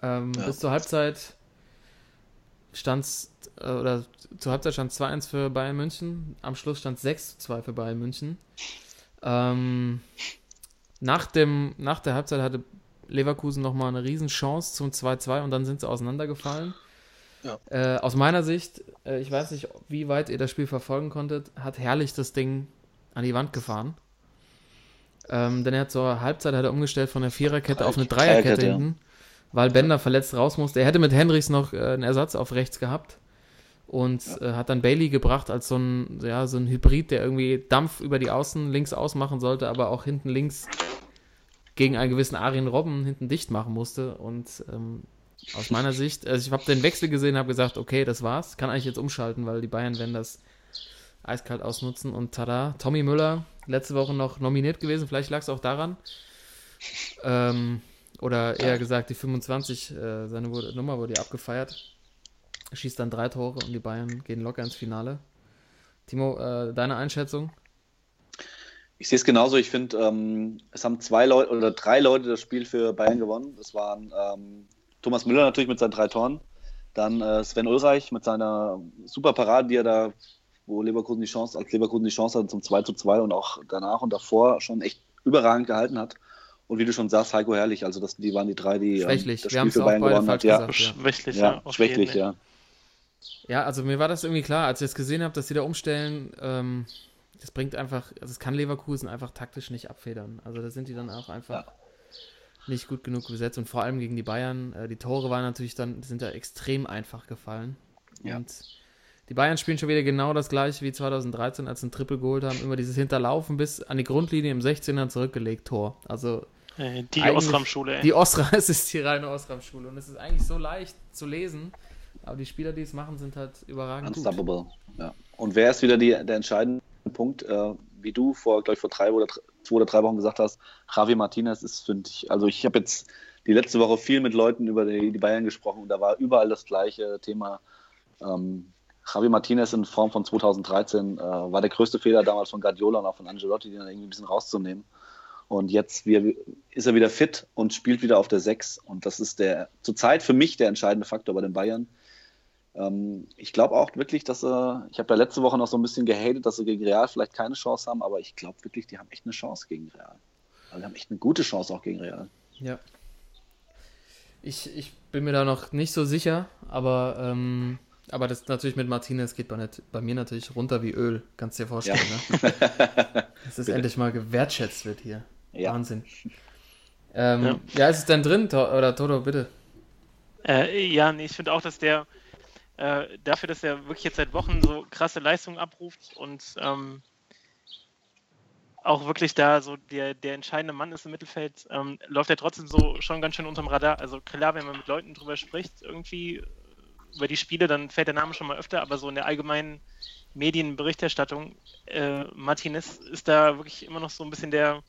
Ähm, Ja. Bis zur Halbzeit stand äh, oder zur Halbzeit stand 2-1 für Bayern München. Am Schluss stand 6-2 für Bayern München. Ähm, nach, dem, nach der Halbzeit hatte Leverkusen nochmal eine Riesenchance zum 2-2 und dann sind sie auseinandergefallen. Ja. Äh, aus meiner Sicht, äh, ich weiß nicht, wie weit ihr das Spiel verfolgen konntet, hat herrlich das Ding an die Wand gefahren. Ähm, denn er hat zur Halbzeit hat er umgestellt von der Viererkette auf eine Dreierkette Dreierkette, ja. hinten, weil Bender verletzt raus musste. Er hätte mit Henrichs noch äh, einen Ersatz auf rechts gehabt und äh, hat dann Bailey gebracht als so ein, ja, so ein Hybrid, der irgendwie Dampf über die Außen links ausmachen sollte, aber auch hinten links gegen einen gewissen Arjen Robben hinten dicht machen musste. Und ähm, aus meiner Sicht, also ich habe den Wechsel gesehen, habe gesagt, okay, das war's, kann eigentlich jetzt umschalten, weil die Bayern werden das eiskalt ausnutzen. Und tada, Tommy Müller, letzte Woche noch nominiert gewesen, vielleicht lag es auch daran. Ähm, oder eher gesagt, die 25, äh, seine wurde, Nummer wurde ja abgefeiert. Schießt dann drei Tore und die Bayern gehen locker ins Finale. Timo, äh, deine Einschätzung? Ich sehe es genauso. Ich finde, ähm, es haben zwei Leute oder drei Leute das Spiel für Bayern gewonnen. Das waren ähm, Thomas Müller natürlich mit seinen drei Toren, dann äh, Sven Ulreich mit seiner super Parade, die er da, wo Leverkusen die Chance, als Leverkusen die Chance hatte zum 2 zu 2 und auch danach und davor schon echt überragend gehalten hat. Und wie du schon sagst, Heiko Herrlich, also das, die waren die drei, die ähm, Schwächlich. das Wir haben Spiel es für auch Bayern beide gewonnen hat. Ja, gesagt. Ja. Schwächlich, ja, auf schwächlich, jeden, ja. Ja, also mir war das irgendwie klar, als ich es gesehen habe, dass sie da umstellen, ähm, das bringt einfach, also das kann Leverkusen einfach taktisch nicht abfedern. Also da sind die dann auch einfach nicht gut genug besetzt und vor allem gegen die Bayern, äh, die Tore waren natürlich dann, sind da extrem einfach gefallen. Ja. Und die Bayern spielen schon wieder genau das gleiche wie 2013, als sie ein Triple geholt haben, immer dieses Hinterlaufen bis an die Grundlinie im 16er zurückgelegt, Tor. Also Äh, die Osram-Schule, ey. die Osram, es ist die reine Osram-Schule und es ist eigentlich so leicht zu lesen, aber die Spieler, die es machen, sind halt überragend gut. Unstoppable. Ja. Und wer ist wieder die, der entscheidende Punkt, äh, wie du vor, glaube ich, vor drei oder zwei oder drei Wochen gesagt hast, Javi Martinez ist, finde ich, also ich habe jetzt die letzte Woche viel mit Leuten über die, die Bayern gesprochen und da war überall das gleiche Thema. Ähm, Javi Martinez in Form von 2013 äh, war der größte Fehler damals von Guardiola und auch von Angelotti, den irgendwie ein bisschen rauszunehmen. Und jetzt wir, ist er wieder fit und spielt wieder auf der 6. Und das ist der zurzeit für mich der entscheidende Faktor bei den Bayern. Ähm, ich glaube auch wirklich, dass sie, ich habe ja letzte Woche noch so ein bisschen gehatet, dass sie gegen Real vielleicht keine Chance haben, aber ich glaube wirklich, die haben echt eine Chance gegen Real. Also die haben echt eine gute Chance auch gegen Real. Ja. Ich, ich bin mir da noch nicht so sicher, aber, ähm, aber das natürlich mit Martinez geht bei, net- bei mir natürlich runter wie Öl, kannst du dir vorstellen, ne? Dass es endlich mal gewertschätzt wird hier. Ja. Wahnsinn. Ähm, ja. Ja. ist es denn drin, To oder Toto, bitte? Äh, ja, nee, ich finde auch, dass der äh, dafür, dass er wirklich jetzt seit Wochen so krasse Leistungen abruft und ähm, auch wirklich da so der, der entscheidende Mann ist im Mittelfeld, ähm, läuft er trotzdem so schon ganz schön unterm Radar. Also klar, wenn man mit Leuten drüber spricht, irgendwie äh, über die Spiele, dann fällt der Name schon mal öfter, aber so in der allgemeinen Medienberichterstattung, äh, Martinez ist da wirklich immer noch so ein bisschen der,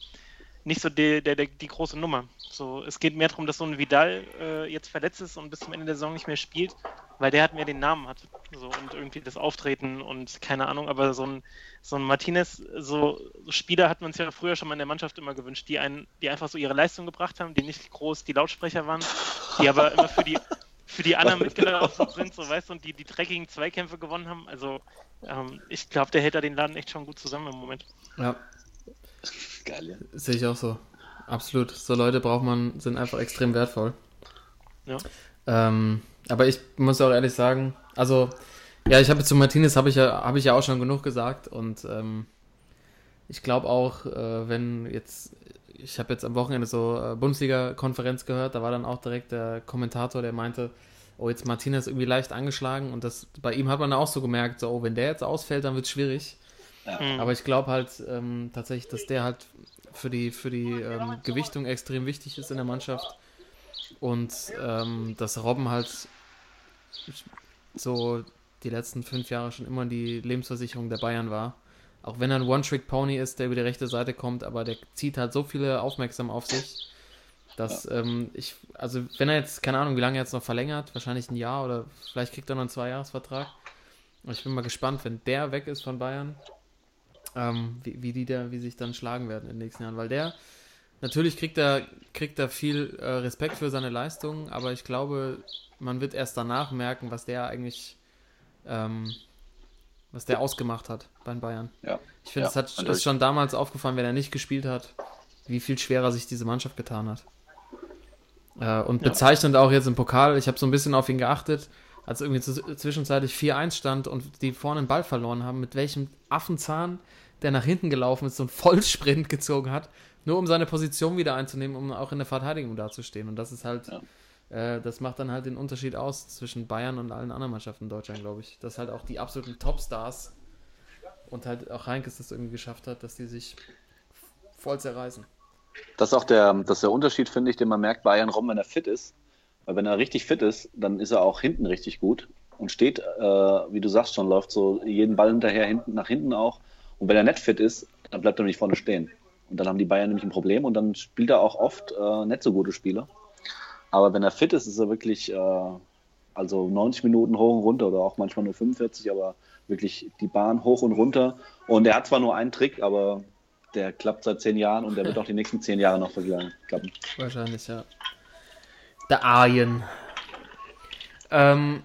nicht so der, der, der, die große Nummer. So, es geht mehr darum, dass so ein Vidal äh, jetzt verletzt ist und bis zum Ende der Saison nicht mehr spielt, weil der hat mehr den Namen hat. So, und irgendwie das Auftreten und keine Ahnung, aber so ein, so ein Martinez, so, so Spieler hat man es ja früher schon mal in der Mannschaft immer gewünscht, die einen, die einfach so ihre Leistung gebracht haben, die nicht groß die Lautsprecher waren, die aber immer für die für die anderen mitgelaufen sind, so weißt du, und die die dreckigen Zweikämpfe gewonnen haben. Also ähm, ich glaube, der hält da den Laden echt schon gut zusammen im Moment. Ja, Geil, ja. sehe ich auch so. Absolut. So Leute braucht man, sind einfach extrem wertvoll. Ja. Ähm, aber ich muss auch ehrlich sagen, also, ja, ich habe zu Martinez habe ich ja, habe ich ja auch schon genug gesagt und ähm, ich glaube auch, äh, wenn jetzt, ich habe jetzt am Wochenende so äh, Bundesliga-Konferenz gehört, da war dann auch direkt der Kommentator, der meinte, oh, jetzt Martinez irgendwie leicht angeschlagen und das bei ihm hat man auch so gemerkt, so, oh, wenn der jetzt ausfällt, dann wird es schwierig. Mhm. Aber ich glaube halt ähm, tatsächlich, dass der halt für die, für die ähm, Gewichtung extrem wichtig ist in der Mannschaft. Und ähm, dass Robben halt so die letzten fünf Jahre schon immer die Lebensversicherung der Bayern war. Auch wenn er ein One-Trick-Pony ist, der über die rechte Seite kommt, aber der zieht halt so viele aufmerksam auf sich, dass ähm, ich, also wenn er jetzt, keine Ahnung, wie lange er jetzt noch verlängert, wahrscheinlich ein Jahr oder vielleicht kriegt er noch einen Zweijahresvertrag. Und Ich bin mal gespannt, wenn der weg ist von Bayern, ähm, wie, wie die da, wie sich dann schlagen werden in den nächsten Jahren, weil der natürlich kriegt er kriegt er viel äh, Respekt für seine Leistungen, aber ich glaube, man wird erst danach merken, was der eigentlich ähm, was der ausgemacht hat bei den Bayern. Ja. Ich finde, Ja, es ist schon damals aufgefallen, wenn er nicht gespielt hat, wie viel schwerer sich diese Mannschaft getan hat. Äh, und Ja. bezeichnend auch jetzt im Pokal, ich habe so ein bisschen auf ihn geachtet, als irgendwie zwischenzeitlich 4-1 stand und die vorne den Ball verloren haben, mit welchem Affenzahn der nach hinten gelaufen ist, so einen Vollsprint gezogen hat, nur um seine Position wieder einzunehmen, um auch in der Verteidigung dazustehen. Und das ist halt, äh, das macht dann halt den Unterschied aus zwischen Bayern und allen anderen Mannschaften in Deutschland, glaube ich. Dass halt auch die absoluten Topstars und halt auch Heinkes das irgendwie geschafft hat, dass die sich voll zerreißen. Das ist auch der, das ist der Unterschied, finde ich, den man merkt bei Jan Rom, wenn er fit ist. Weil wenn er richtig fit ist, dann ist er auch hinten richtig gut und steht, äh, wie du sagst schon, läuft so jeden Ball hinterher, hinten, nach hinten auch. Und wenn er nicht fit ist, dann bleibt er nicht vorne stehen. Und dann haben die Bayern nämlich ein Problem und dann spielt er auch oft äh, nicht so gute Spiele. Aber wenn er fit ist, ist er wirklich, äh, also 90 Minuten hoch und runter oder auch manchmal nur 45, aber wirklich die Bahn hoch und runter. Und er hat zwar nur einen Trick, aber der klappt seit zehn Jahren und der wird auch die nächsten zehn Jahre noch klappen. Wahrscheinlich, ja. Der Arjen. Ähm,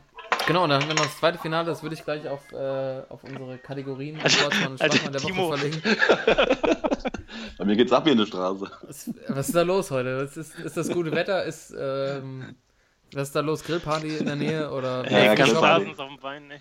Genau, und dann haben wir noch das zweite Finale, das würde ich gleich auf, äh, auf unsere Kategorien Sportsmann und Schwachmann der Woche verlegen. Bei mir geht's ab hier in der Straße. Was, was ist da los heute? Was ist, ist das gute Wetter? Ist, ähm, was ist da los? Grillparty in der Nähe? Oder Ja, ja, ganz. Rasens auf dem Bein, ey.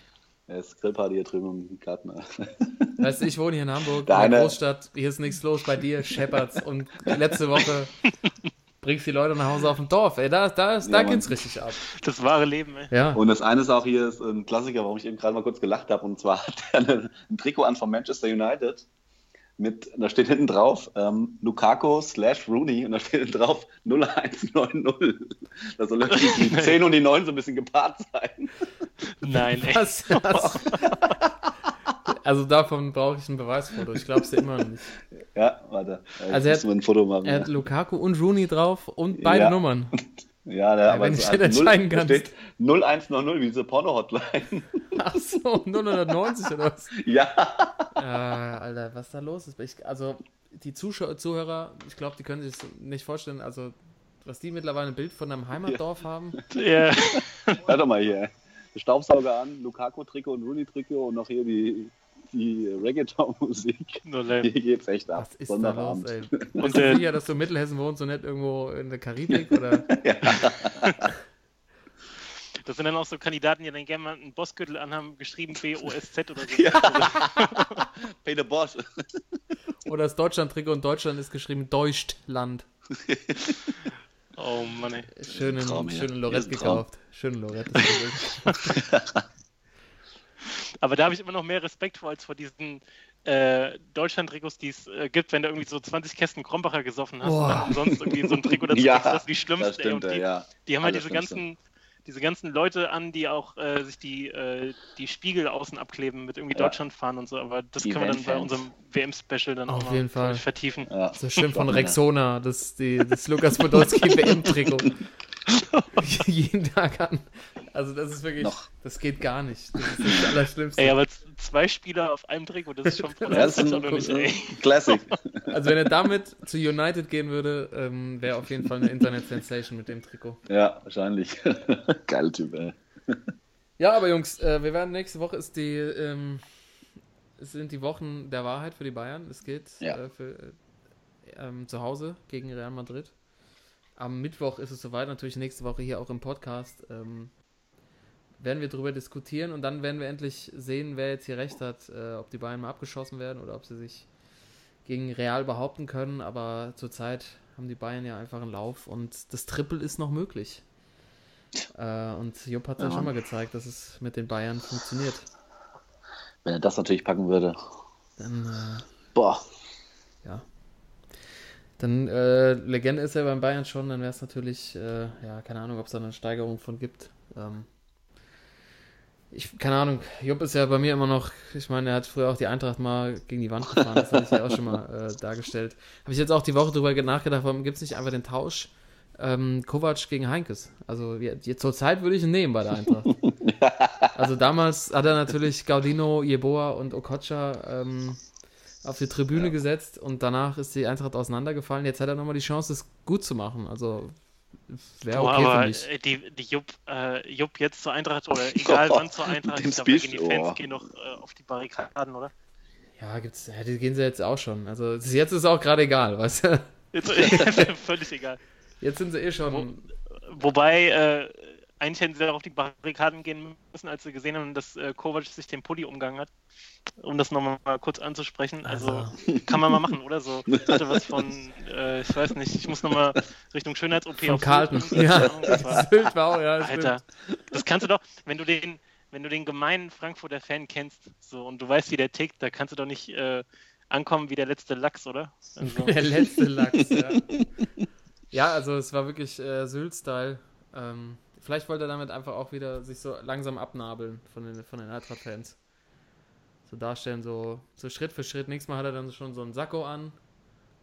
Ja, es ist Grillparty hier drüben im Garten. Weißt du, ich wohne hier in Hamburg, Der in der Großstadt. Hier ist nichts los bei dir, Shepherds. Und letzte Woche bringst die Leute nach Hause auf dem Dorf. Ey, da, da, da Ja, Mann. geht's richtig ab. Das wahre Leben, ey. Ja. Und das eine ist auch hier ist ein Klassiker, warum ich eben gerade mal kurz gelacht habe. Und zwar hat er eine, ein Trikot an von Manchester United. Mit, da steht hinten drauf ähm, Lukaku slash Rooney und da steht hinten drauf 0190. Da soll die 10 und die 9 so ein bisschen gepaart sein. Nein, ey. Was, was? Also davon brauche ich ein Beweisfoto. Ich glaube es dir immer noch nicht. Ja, warte. Jetzt Also er wir ein Foto machen. Er hat Lukaku und Rooney drauf und beide Ja. Nummern. ja, der, aber wenn es ich hat null- entscheiden da kannst. steht 0190 wie diese Porno-Hotline. Ach so, 090 oder was? ja. Ah, Alter, was da los ist. Ich, also, die Zuschauer, Zuhörer, ich glaube, die können sich das nicht vorstellen, also, was die mittlerweile ein Bild von einem Heimatdorf haben. Ja. Hör doch mal hier. Staubsauger an, Lukaku-Trikot und Rooney-Trikot und noch hier die, die Reggaeton-Musik. Lame. Hier geht's echt ab. Was ist da los, ey? Und, äh, sicher, dass du in Mittelhessen wohnst und nicht irgendwo in der Karibik? Oder? Das sind dann auch so Kandidaten, die dann gerne mal einen Bossgürtel anhaben, geschrieben B-O-S-Z oder so. Pay the boss. Oder das Deutschland-Trikot und Deutschland ist geschrieben Deutschland. Oh Mann, ey. Schönen, Traum, ja. schönen Lorette ein Traum. gekauft. Schönen Lorette. Aber da habe ich immer noch mehr Respekt vor, als vor diesen äh, Deutschland-Trikots, die es äh, gibt, wenn du irgendwie so 20 Kästen Krombacher gesoffen hast Boah. und dann umsonst irgendwie so ein Trikot dazu Ja, kriegst. Das ist die schlimmste. Das stimmt, die, ja. die haben halt diese ganzen, diese ganzen Leute an, die auch äh, sich die, äh, die Spiegel außen abkleben mit irgendwie Ja. Deutschland fahren und so. Aber das Die können wir dann bei unserem WM-Special dann Auf auch jeden mal Fall. vertiefen. Ja. So schön von. Rexona, das, die, das Lukas Podolski WM-Trikot. Jeden Tag an. Also das ist wirklich, Noch. das geht gar nicht. Das ist das Allerschlimmste. Ey, aber zwei Spieler auf einem Trikot, das ist schon Ja, das ist ein nicht, ey. Classic. Also wenn er damit zu United gehen würde, ähm, wäre auf jeden Fall eine Internet-Sensation mit dem Trikot. Ja, wahrscheinlich. Geil Typ, ey. Ja, aber Jungs, äh, wir werden nächste Woche ist die, ähm, es sind die Wochen der Wahrheit für die Bayern. Es geht Ja. äh, für, äh, ähm, zu Hause gegen Real Madrid. Am Mittwoch ist es soweit, natürlich nächste Woche hier auch im Podcast. Ähm, werden wir darüber diskutieren und dann werden wir endlich sehen, wer jetzt hier recht hat, äh, ob die Bayern mal abgeschossen werden oder ob sie sich gegen Real behaupten können. Aber zurzeit haben die Bayern ja einfach einen Lauf und das Triple ist noch möglich. Äh, und Jupp hat ja Ja. schon mal gezeigt, dass es mit den Bayern funktioniert. Wenn er das natürlich packen würde. Dann, äh, Boah. ja. Dann, äh, Legende ist er beim Bayern schon, dann wäre es natürlich, äh, ja, keine Ahnung, ob es da eine Steigerung von gibt. Ähm, ich, keine Ahnung, Jupp ist ja bei mir immer noch, ich meine, er hat früher auch die Eintracht mal gegen die Wand gefahren, das hatte ich ja auch schon mal äh, dargestellt. Habe ich jetzt auch die Woche drüber nachgedacht, warum gibt es nicht einfach den Tausch ähm, Kovac gegen Heinkes? Also jetzt, jetzt zur Zeit würde ich ihn nehmen bei der Eintracht. Also damals hat er natürlich Gaudino, Jeboa und Okocha ähm, auf die Tribüne gesetzt und danach ist die Eintracht auseinandergefallen. Jetzt hat er nochmal die Chance, es gut zu machen. Also wäre okay für aber mich. äh, die, die Jupp, äh, Jupp jetzt zur Eintracht oder egal wann zur Eintracht, ich glaube, die Fans oh. gehen noch äh, auf die Barrikaden, oder? Ja, gibt's, ja, die gehen sie jetzt auch schon. Also jetzt ist es auch gerade egal, weißt du? Jetzt, völlig egal. Jetzt sind sie eh schon. Wo- Wobei, äh, eigentlich hätten sie auch auf die Barrikaden gehen müssen, als sie gesehen haben, dass äh, Kovac sich den Pulli umgangen hat. Um das nochmal kurz anzusprechen. Also, Also. kann man mal machen, oder? So hatte was von, äh, ich weiß nicht, ich muss nochmal Richtung Schönheits-OP Von Carlton. Sylt, Ja, Sylt war auch, ja. stimmt. Alter, das kannst du doch, wenn du den, wenn du den gemeinen Frankfurter Fan kennst, so und du weißt, wie der tickt, da kannst du doch nicht äh, ankommen wie der letzte Lachs, oder? Also, Der letzte Lachs, ja. ja, also es war wirklich äh, Sylt-Style. Ähm, vielleicht wollte er damit einfach auch wieder sich so langsam abnabeln von den, von den Eintracht-Fans. So darstellen, so, so Schritt für Schritt. Nächstes Mal hat er dann schon so einen Sakko an.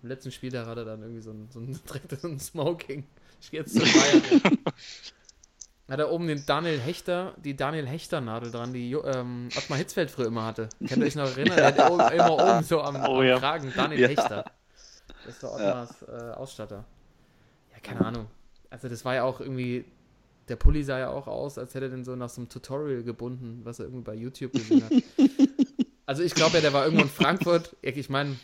Im letzten Spiel da hat er dann irgendwie so ein, so ein, so ein Smoking. Ich gehe jetzt zu Bayern. Hat er oben den Daniel Hechter, die Daniel Hechter Nadel dran, die ähm, Ottmar Hitzfeld früher immer hatte. Könnt ihr euch noch erinnern? Der hat oben, immer oben so am, Oh am ja. Kragen Daniel Ja. Hechter. Das war Ottmars äh, Ausstatter. Ja, keine Ahnung. Also das war ja auch irgendwie der Pulli sah ja auch aus, als hätte er den so nach so einem Tutorial gebunden, was er irgendwie bei YouTube gesehen hat. Also ich glaube ja, der war irgendwo in Frankfurt. Ich meine,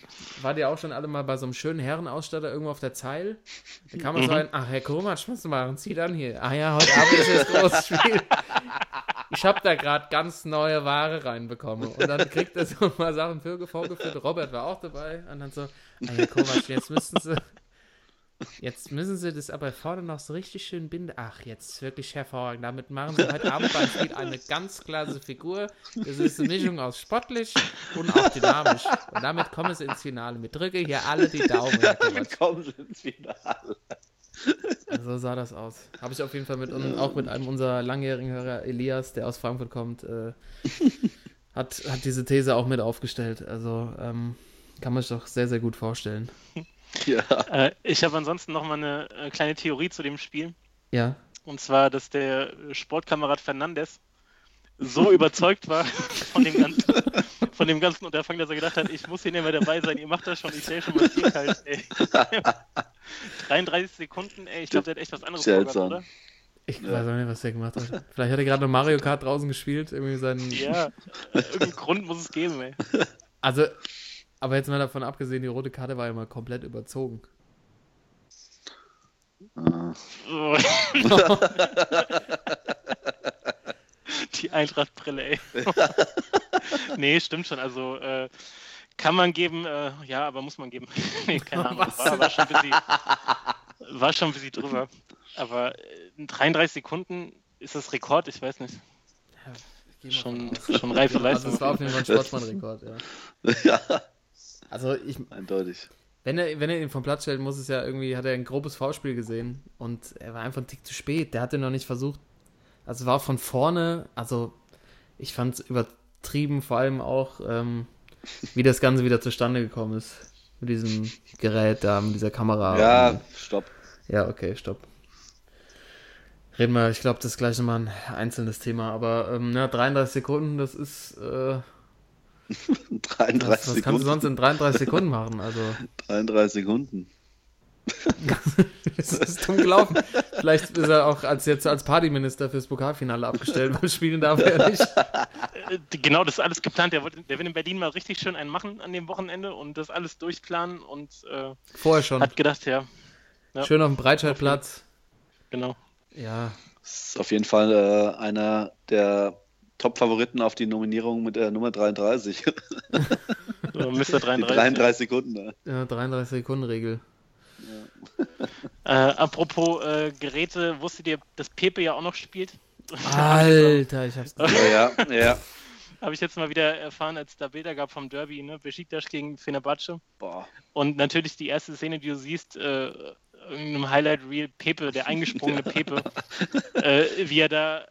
war der auch schon alle mal bei so einem schönen Herrenausstatter irgendwo auf der Zeil? Da kam man so ein, ach Herr Komatsch, was machen Sie dann hier? Ah ja, heute Abend ist das große Spiel. Ich habe da gerade ganz neue Ware reinbekommen. Und dann kriegt er so mal Sachen für vorgeführt. Robert war auch dabei. Und dann so, ah Herr Komatsch, jetzt müssten Sie Jetzt müssen sie das aber vorne noch so richtig schön binden. Ach, jetzt wirklich hervorragend. Damit machen sie heute Abend beim Spiel eine ganz klasse Figur. Das ist eine Mischung aus sportlich und auch dynamisch. Und damit kommen sie ins Finale. Mit drücke hier alle die Daumen. Damit kommen sie ins Finale. So sah das aus. Habe ich auf jeden Fall mit auch mit einem unserer langjährigen Hörer Elias, der aus Frankfurt kommt, äh, hat, hat diese These auch mit aufgestellt. Also ähm, kann man sich doch sehr, sehr gut vorstellen. Ja. Äh, ich habe ansonsten noch mal eine äh, kleine Theorie zu dem Spiel. Ja. Und zwar, dass der Sportkamerad Fernandes so überzeugt war von dem ganzen, von dem ganzen Unterfangen, dass er gedacht hat, ich muss hier nicht mehr dabei sein, ihr macht das schon, ich sehe schon mal kalt, ey. 33 Sekunden, ey, ich glaube, der hat echt was anderes Seltsam. vorgehabt, oder? Ich Ja. weiß auch nicht, was der gemacht hat. Vielleicht hat er gerade noch Mario Kart draußen gespielt. Irgendwie seinen, Ja, irgendeinen Grund muss es geben, ey. Also, aber jetzt mal davon abgesehen, die rote Karte war ja mal komplett überzogen. Ah. Die Eintrachtbrille, ey. nee, stimmt schon. Also äh, kann man geben, äh, ja, aber muss man geben. nee, keine Ahnung. Was? War, war, schon ein bisschen, war schon ein bisschen drüber. Aber äh, in 33 Sekunden ist das Rekord, ich weiß nicht. Mal Schon, schon reife Also, Leistung. es war auf jeden Fall ein Sportsmann-Rekord, ja. ja, Also, ich, eindeutig. wenn er, wenn er ihn vom Platz stellt, muss es ja irgendwie, hat er ein grobes Foulspiel gesehen und er war einfach ein Tick zu spät. Der hatte noch nicht versucht. Also, war von vorne, also, ich fand es übertrieben, vor allem auch, ähm, wie das Ganze wieder zustande gekommen ist. Mit diesem Gerät da, mit dieser Kamera. Ja, stopp. Ja, okay, stopp. Reden wir, ich glaube, das ist gleich nochmal ein einzelnes Thema, aber ähm, ja, 33 Sekunden, das ist, äh, 33 was, was kannst du Sekunden. sonst in 33 Sekunden machen? Also, 33 Sekunden. das ist dumm gelaufen. Vielleicht ist er auch als jetzt als Partyminister fürs Pokalfinale abgestellt, weil spielen darf er nicht. Äh, genau, das ist alles geplant. Der, der will in Berlin mal richtig schön einen machen an dem Wochenende und das alles durchplanen und äh, Vorher schon. hat gedacht, ja, ja. Schön auf dem Breitscheidplatz. genau. Ja, Das ist auf jeden Fall äh, einer der Top-Favoriten auf die Nominierung mit der Nummer 33. So, Mr. Die 33. 33 Sekunden. Ne? ja 33 Sekunden Regel. Äh, apropos äh, Geräte, wusstet ihr, dass Pepe ja auch noch spielt? Alter, ich hab's Ja, ja, ja. Habe ich jetzt mal wieder erfahren, als es da Bilder gab vom Derby, ne? Besiktas gegen Fenerbahce. Boah. Und natürlich die erste Szene, die du siehst, äh, irgendeinem Highlight-Reel, Pepe, der eingesprungene Pepe, äh, wie er da äh,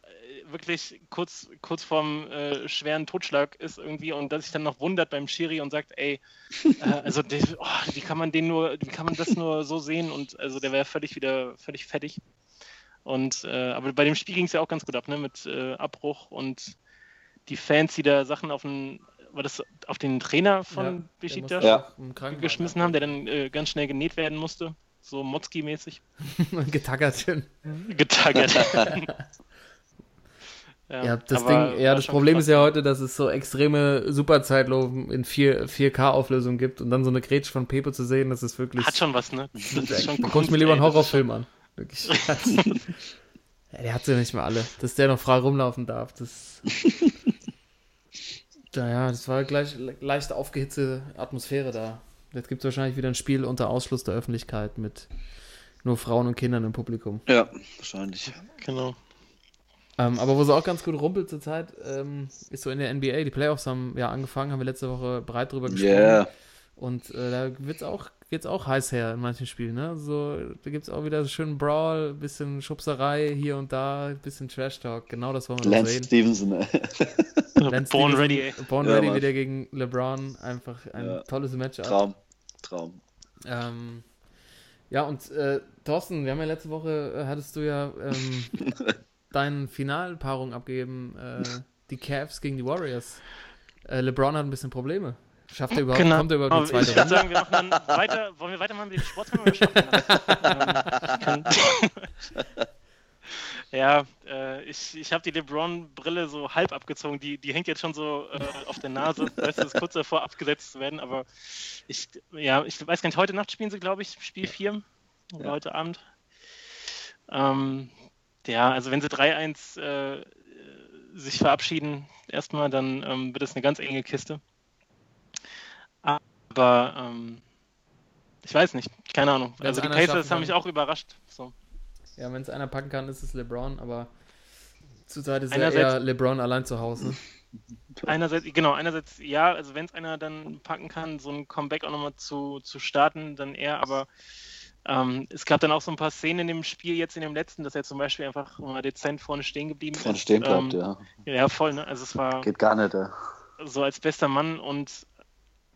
wirklich kurz, kurz vorm äh, schweren Totschlag ist irgendwie und dass sich dann noch wundert beim Schiri und sagt, ey, äh, also der, oh, wie kann man den nur, wie kann man das nur so sehen? Und also der wäre völlig wieder völlig fertig. Und äh, aber bei dem Spiel ging es ja auch ganz gut ab, ne? Mit äh, Abbruch und die Fans, die da Sachen auf den, war das auf den Trainer von Ja, Besiktas Ja. geschmissen haben, der dann äh, ganz schnell genäht werden musste. So Motzki-mäßig. Getackert schön. Getaggert. Ja, das aber Ding, ja, das Problem krass. ist ja heute, dass es so extreme Superzeitlupen in 4, 4K-Auflösung gibt und dann so eine Grätsche von Pepe zu sehen, das ist wirklich. Hat schon was, ne? Das ist schon da guck ich mir lieber einen das Horrorfilm an. Wirklich. ja, der hat sie nicht mehr alle. Dass der noch frei rumlaufen darf, das. naja, das war gleich leicht aufgehitzte Atmosphäre da. Jetzt gibt es wahrscheinlich wieder ein Spiel unter Ausschluss der Öffentlichkeit mit nur Frauen und Kindern im Publikum. Ja, wahrscheinlich. Genau. Ähm, aber wo sie auch ganz gut rumpelt zurzeit, ähm, ist so in der NBA. Die Playoffs haben ja angefangen, haben wir letzte Woche breit drüber gesprochen. Yeah. Und äh, da wird's auch, geht's auch heiß her in manchen Spielen. Ne? So, da gibt's auch wieder so schönen Brawl, bisschen Schubserei hier und da, bisschen Trash-Talk. Genau das wollen wir noch Lance sehen. Stevenson. ey. Lance Born Stevenson, ready, ey. Born Ja, Ready Mann. wieder gegen LeBron. Einfach ein Ja. tolles Matchup. Traum. Traum. Ähm, ja, und äh, Thorsten, wir haben ja letzte Woche, äh, hattest du ja ähm, deine Finalpaarung abgegeben, äh, die Cavs gegen die Warriors. Äh, LeBron hat ein bisschen Probleme. Schafft er überhaupt, kommt er überhaupt in die zweite ich Runde? sagen, wir machen dann weiter. Wollen wir weitermachen mit dem Sportsmann oder Ja, äh, ich, ich habe die LeBron-Brille so halb abgezogen. Die, die hängt jetzt schon so äh, auf der Nase. Weißt du, ist kurz davor abgesetzt zu werden. Aber ich, ja, ich weiß gar nicht, heute Nacht spielen sie, glaube ich, Spiel 4. Oder Ja. heute Abend. Ähm, ja, also wenn sie 3-1 äh, sich verabschieden, erstmal, dann ähm, wird es eine ganz enge Kiste. Aber ähm, ich weiß nicht, keine Ahnung. Wenn's also die Pacers haben mich auch überrascht. So. Ja, wenn es einer packen kann, ist es LeBron, aber zurzeit ist ja Einerseits- eher LeBron allein zu Hause. Einerseits, genau, einerseits ja, also wenn es einer dann packen kann, so ein Comeback auch nochmal zu, zu starten, dann eher, aber ähm, es gab dann auch so ein paar Szenen in dem Spiel jetzt in dem letzten, dass er zum Beispiel einfach mal dezent vorne stehen geblieben Vorne ist. stehen bleibt, ähm, ja. Ja, voll, ne? Also es war Geht gar nicht, ja. so als bester Mann und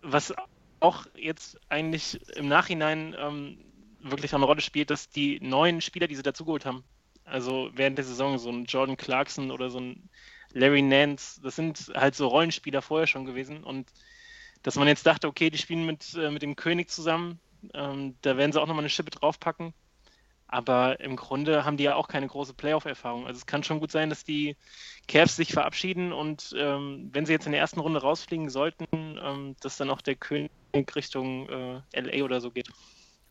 was auch jetzt eigentlich im Nachhinein ähm, wirklich eine Rolle spielt, dass die neuen Spieler, die sie dazugeholt haben, also während der Saison so ein Jordan Clarkson oder so ein Larry Nance, das sind halt so Rollenspieler vorher schon gewesen und dass man jetzt dachte, okay, die spielen mit, äh, mit dem König zusammen, ähm, da werden sie auch nochmal eine Schippe draufpacken. Aber im Grunde haben die ja auch keine große Playoff-Erfahrung. Also es kann schon gut sein, dass die Cavs sich verabschieden und ähm, wenn sie jetzt in der ersten Runde rausfliegen sollten, ähm, dass dann auch der König Richtung äh, LA oder so geht.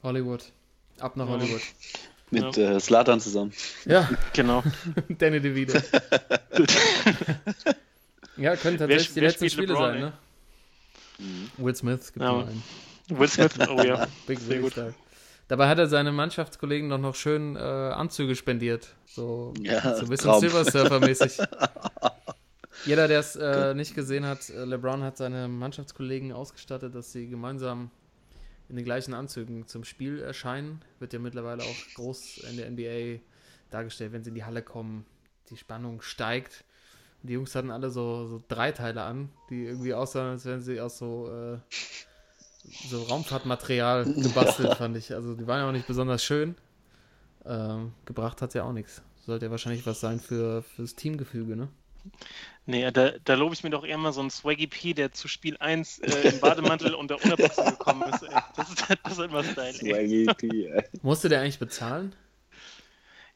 Hollywood. Ab nach Ja. Hollywood. Mit äh, Slatan zusammen. Ja, Genau. Danny DeVito. Ja, können Wer- tatsächlich die wer letzten spielt Spiele LeBron, sein, ey? ne? Will Smith gibt Ja. einen. Will Smith, oh ja. Big Sehr gut. stark. Dabei hat er seine Mannschaftskollegen doch noch schön äh, Anzüge spendiert. So, Ja, so ein bisschen Traum. Silver Surfer-mäßig. Jeder, der es äh, nicht gesehen hat, äh, LeBron hat seine Mannschaftskollegen ausgestattet, dass sie gemeinsam in den gleichen Anzügen zum Spiel erscheinen. Wird ja mittlerweile auch groß in der NBA dargestellt, wenn sie in die Halle kommen. Die Spannung steigt. Und die Jungs hatten alle so, so Dreiteile an, die irgendwie aussahen, als wären sie aus so, äh, so Raumfahrtmaterial gebastelt, fand ich. Also die waren ja auch nicht besonders schön. Ähm, gebracht hat ja auch nichts. Sollte ja wahrscheinlich was sein für fürs Teamgefüge, ne? Nee, da, da lobe ich mir doch eher mal so einen Swaggy P, der zu Spiel 1 äh, im Bademantel und der Unterbuchse gekommen ist. Ey. Das ist das ist immer Style. Swaggy P, ey. Musste der eigentlich bezahlen?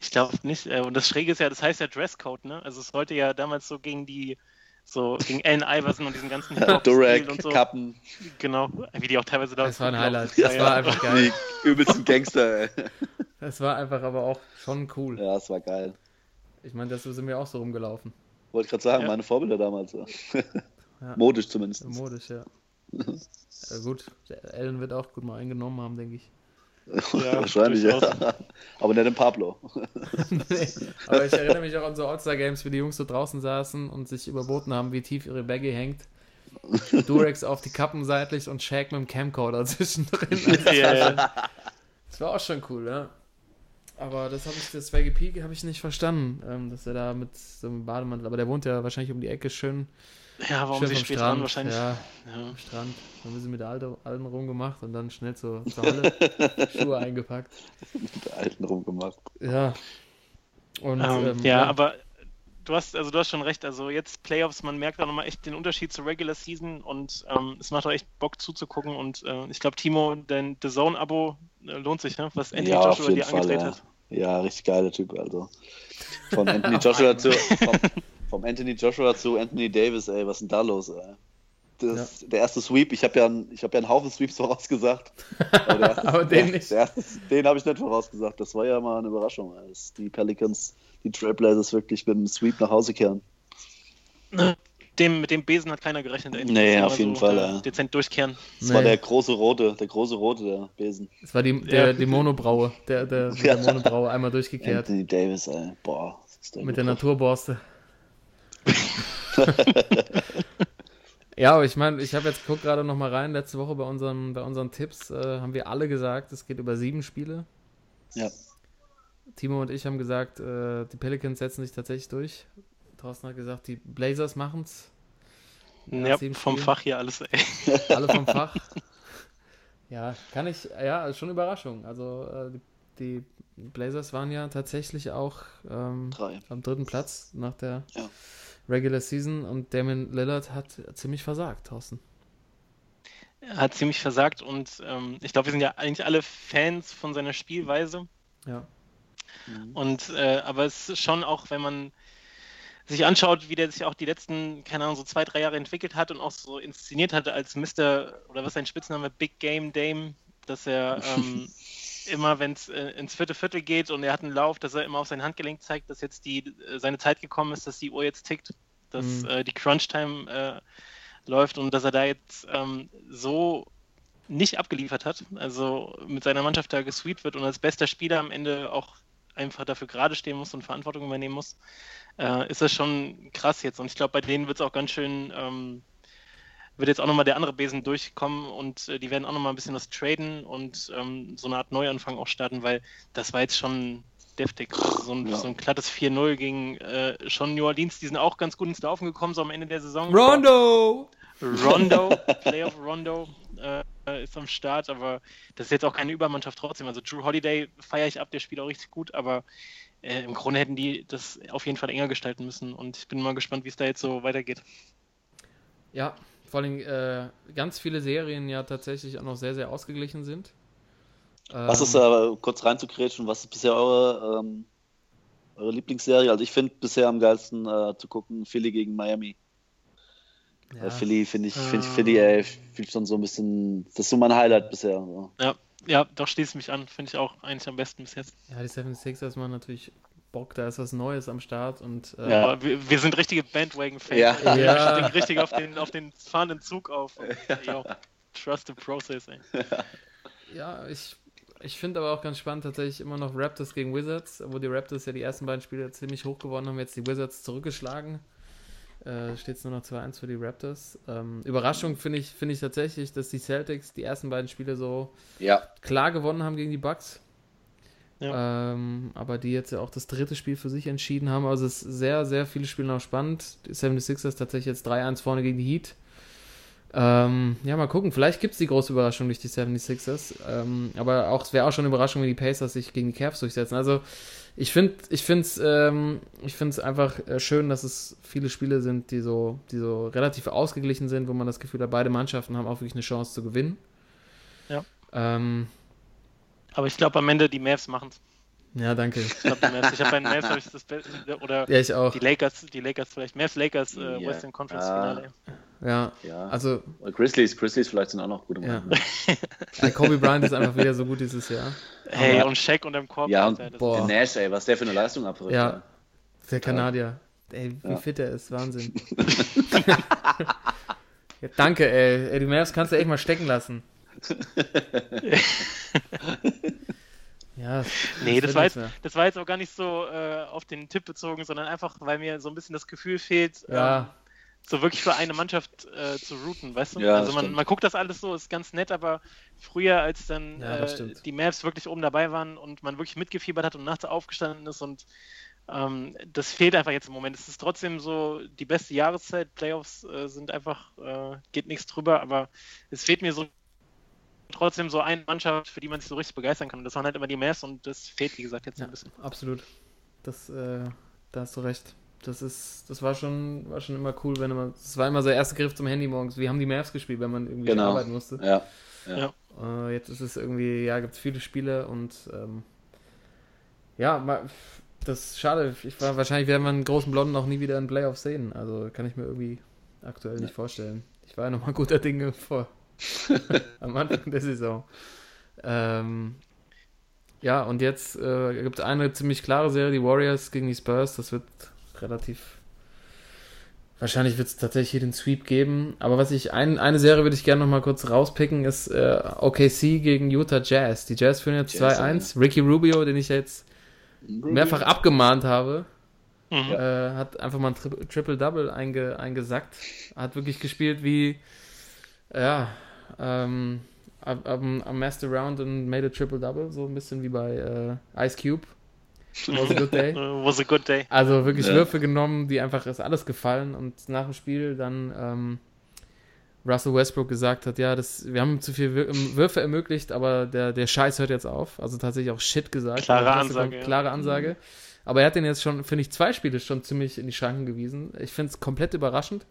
Ich glaube nicht. Äh, und das Schräge ist ja, das heißt ja Dresscode, ne? Also es sollte ja damals so gegen die, so gegen Allen Iverson und diesen ganzen Durag, und so. Kappen, Genau, wie die auch teilweise da Das war ein. Highlight. Das war einfach geil. die übelsten Gangster, ey. Das war einfach aber auch schon cool. Ja, das war geil. Ich meine, das sind wir auch so rumgelaufen. Wollte gerade sagen, Ja. meine Vorbilder damals. Ja. Ja. Modisch zumindest. Modisch, ja. ja gut, Allen wird auch gut mal eingenommen haben, denke ich. Ja, Wahrscheinlich, ja. Aber nicht im Pablo. nee, aber ich erinnere mich auch an so All-Star-Games, wie die Jungs so draußen saßen und sich überboten haben, wie tief ihre Baggy hängt. Durex auf die Kappen seitlich und Shaq mit dem Camcorder zwischendrin. Ja. Das war auch schon cool, ja. Aber das habe ich, das Peak habe ich nicht verstanden, ähm, dass er da mit so einem Bademantel, aber der wohnt ja wahrscheinlich um die Ecke schön, ja, warum sie spät Strand. dran wahrscheinlich. Ja, Ja. am Strand. Dann haben wir sie mit der Alten, Alten rumgemacht und dann schnell zur, zur Halle Schuhe eingepackt. Mit der Alten rumgemacht. Ja. Und Ähm, ähm, ja, aber du hast, also du hast schon recht. Also jetzt Playoffs, man merkt auch nochmal echt den Unterschied zur Regular Season und ähm, es macht auch echt Bock zuzugucken. Und äh, ich glaube, Timo, dein The Zone-Abo äh, lohnt sich, ne? Was Anthony ja, Joshua dir Fall, angedreht ja. hat. Ja, richtig geiler Typ, also. Von Anthony Joshua zu. Vom, vom Anthony Joshua zu Anthony Davis, ey, was ist denn da los, ey? Das, Der erste Sweep, ich habe ja, ich hab ja einen Haufen Sweeps vorausgesagt. Aber, der erste, Aber den nicht. Der erste, den habe ich nicht vorausgesagt. Das war ja mal eine Überraschung, ey, dass die Pelicans, die Trailblazers wirklich mit dem Sweep nach Hause kehren. Dem, mit dem Besen hat keiner gerechnet. Ey. Nee, Das war auf jeden so, Fall, ja. Dezent durchkehren. Das war Nee. der große Rote, der große Rote, der Besen. Es war die, der, Ja. die Monobraue, der, der, Ja. der Monobraue einmal durchgekehrt. Anthony Davis, ey. Boah, ist der Mit der Naturborste. ja, aber ich meine, ich habe jetzt guck gerade noch mal rein. Letzte Woche bei unseren, bei unseren Tipps äh, haben wir alle gesagt, es geht über sieben Spiele. Ja. Timo und ich haben gesagt, äh, die Pelicans setzen sich tatsächlich durch. Thorsten hat gesagt, die Blazers machen's. Ja, sieben vom Spiele. Fach hier alles, ey. Alle vom Fach. ja, kann ich, ja, ist schon Überraschung. Also äh, die, Blazers waren ja tatsächlich auch ähm, am dritten Platz nach der Ja. Regular Season und Damon Lillard hat ziemlich versagt, Thorsten. Er hat ziemlich versagt und ähm, ich glaube, wir sind ja eigentlich alle Fans von seiner Spielweise. Ja. Mhm. Und äh, aber es ist schon auch, wenn man sich anschaut, wie der sich auch die letzten, keine Ahnung, so zwei, drei Jahre entwickelt hat und auch so inszeniert hatte als Mr. oder was sein Spitzname, Big Game Dame, dass er ähm, immer, wenn es äh, ins vierte Viertel geht und er hat einen Lauf, dass er immer auf sein Handgelenk zeigt, dass jetzt die äh, seine Zeit gekommen ist, dass die Uhr jetzt tickt, dass mhm. äh, die Crunch-Time äh, läuft und dass er da jetzt ähm, so nicht abgeliefert hat, also mit seiner Mannschaft da gesweet wird und als bester Spieler am Ende auch einfach dafür gerade stehen muss und Verantwortung übernehmen muss, äh, ist das schon krass jetzt. Und ich glaube, bei denen wird es auch ganz schön, ähm, wird jetzt auch nochmal der andere Besen durchkommen und äh, die werden auch nochmal ein bisschen was traden und ähm, so eine Art Neuanfang auch starten, weil das war jetzt schon deftig. Also so, ein, ja. so ein glattes 4-0 gegen äh, schon New Orleans, die sind auch ganz gut ins Laufen gekommen, so am Ende der Saison. Rondo! Rondo, Playoff Rondo äh, ist am Start, aber das ist jetzt auch keine Übermannschaft trotzdem. Also Drew Holiday feiere ich ab, der spielt auch richtig gut, aber äh, im Grunde hätten die das auf jeden Fall enger gestalten müssen und ich bin mal gespannt, wie es da jetzt so weitergeht. Ja, vor allem äh, ganz viele Serien ja tatsächlich auch noch sehr, sehr ausgeglichen sind. Was ist, äh, kurz reinzukretschen, was ist bisher eure, ähm, eure Lieblingsserie? Also ich finde bisher am geilsten äh, zu gucken Philly gegen Miami. Ja. Philly finde ich, finde ich, Philly, ey, fühlt schon so ein bisschen, das ist so mein Highlight bisher. So. Ja, ja, doch schließe mich an, finde ich auch eigentlich am besten bis jetzt. Ja, die 76ers machen natürlich Bock, da ist was Neues am Start und äh, ja, wir, wir, sind richtige Bandwagon-Fans. Ja. ja. Ich richtig auf den, auf den fahrenden Zug auf. Und, ja. trust the process, ey. Ja, ich, ich finde aber auch ganz spannend tatsächlich immer noch Raptors gegen Wizards, wo die Raptors ja die ersten beiden Spiele ziemlich hoch gewonnen haben, jetzt die Wizards zurückgeschlagen. Äh, Steht es nur noch 2-1 für die Raptors. Ähm, Überraschung finde ich, find ich tatsächlich, dass die Celtics die ersten beiden Spiele so ja. klar gewonnen haben gegen die Bucks. Ja. Ähm, aber die jetzt ja auch das dritte Spiel für sich entschieden haben. Also es ist sehr, sehr viele Spiele noch spannend. Die 76ers tatsächlich jetzt 3-1 vorne gegen die Heat. Ähm, ja, mal gucken. Vielleicht gibt es die große Überraschung durch die 76ers. Ähm, aber auch, es wäre auch schon eine Überraschung, wenn die Pacers sich gegen die Cavs durchsetzen. Also ich finde ich ähm, ich find's einfach äh, schön, dass es viele Spiele sind, die so, die so relativ ausgeglichen sind, wo man das Gefühl hat, beide Mannschaften haben auch wirklich eine Chance zu gewinnen. Ja. Ähm, Aber ich glaube am Ende die Mavs machen es. Ja, danke. Ich glaube, die Mavs. Ich habe bei den Mavs habe ich das Beste. Oder ja, ich auch. Die Lakers, die Lakers vielleicht. Mavs, Lakers, äh, yeah. Western Conference. Finale. Ja, ja. Also. Grizzlies, Grizzlies vielleicht sind auch noch gute Mann. Ja. Kobe Bryant ist einfach wieder so gut dieses Jahr. Hey, Aber, und Shaq und im Korb. Ja, und boah. der Nash, ey, was der für eine Leistung abwirft. Ja, der Kanadier. Ey, wie ja. fit er ist, Wahnsinn. ja, danke, ey. ey. Die Mavs kannst du echt mal stecken lassen. Ja, nee, das war, jetzt, das war jetzt auch gar nicht so äh, auf den Tipp bezogen, sondern einfach, weil mir so ein bisschen das Gefühl fehlt, ja. ähm, so wirklich für eine Mannschaft äh, zu routen, weißt du? Ja, also man, man, guckt das alles so, ist ganz nett, aber früher, als dann ja, äh, die Maps wirklich oben dabei waren und man wirklich mitgefiebert hat und nachts aufgestanden ist und ähm, das fehlt einfach jetzt im Moment. Es ist trotzdem so die beste Jahreszeit, Playoffs äh, sind einfach, äh, geht nichts drüber, aber es fehlt mir so trotzdem so eine Mannschaft, für die man sich so richtig begeistern kann. Und das waren halt immer die Mavs und das fehlt, wie gesagt, jetzt ja, ein bisschen. Absolut. Das, äh, da hast du recht. Das ist, das war schon, war schon immer cool, wenn man, das war immer so der erste Griff zum Handy morgens. Wir haben die Mavs gespielt, wenn man irgendwie genau. arbeiten musste. Ja. ja. Uh, jetzt ist es irgendwie, ja, gibt es viele Spiele und ähm, ja, das ist schade. Ich war, wahrscheinlich werden wir einen großen Blonden noch nie wieder in Playoffs sehen. Also kann ich mir irgendwie aktuell nicht vorstellen. Ich war ja nochmal guter Dinge vor am Anfang der Saison. Ähm, ja, und jetzt äh, gibt es eine ziemlich klare Serie, die Warriors gegen die Spurs. Das wird relativ. Wahrscheinlich wird es tatsächlich hier den Sweep geben. Aber was ich, ein, eine Serie würde ich gerne noch mal kurz rauspicken, ist äh, OKC gegen Utah Jazz. Die Jazz führen jetzt 2-1. Ricky Rubio, den ich jetzt Rubio. mehrfach abgemahnt habe, mhm. äh, hat einfach mal ein Triple-Double einge, eingesackt. Hat wirklich gespielt wie, ja, ähm, am, am messed around and made a triple-double, so ein bisschen wie bei äh, Ice Cube. Was a good day. Was a good day. Also wirklich ja. Würfe genommen, die einfach ist alles gefallen und nach dem Spiel dann ähm, Russell Westbrook gesagt hat, ja, das, wir haben zu viel Würfe ermöglicht, aber der, der Scheiß hört jetzt auf. Also tatsächlich auch Shit gesagt. Klare Ansage. Kommt, klare Ansage. Mhm. Aber er hat den jetzt schon, finde ich, zwei Spiele schon ziemlich in die Schranken gewiesen. Ich finde es komplett überraschend.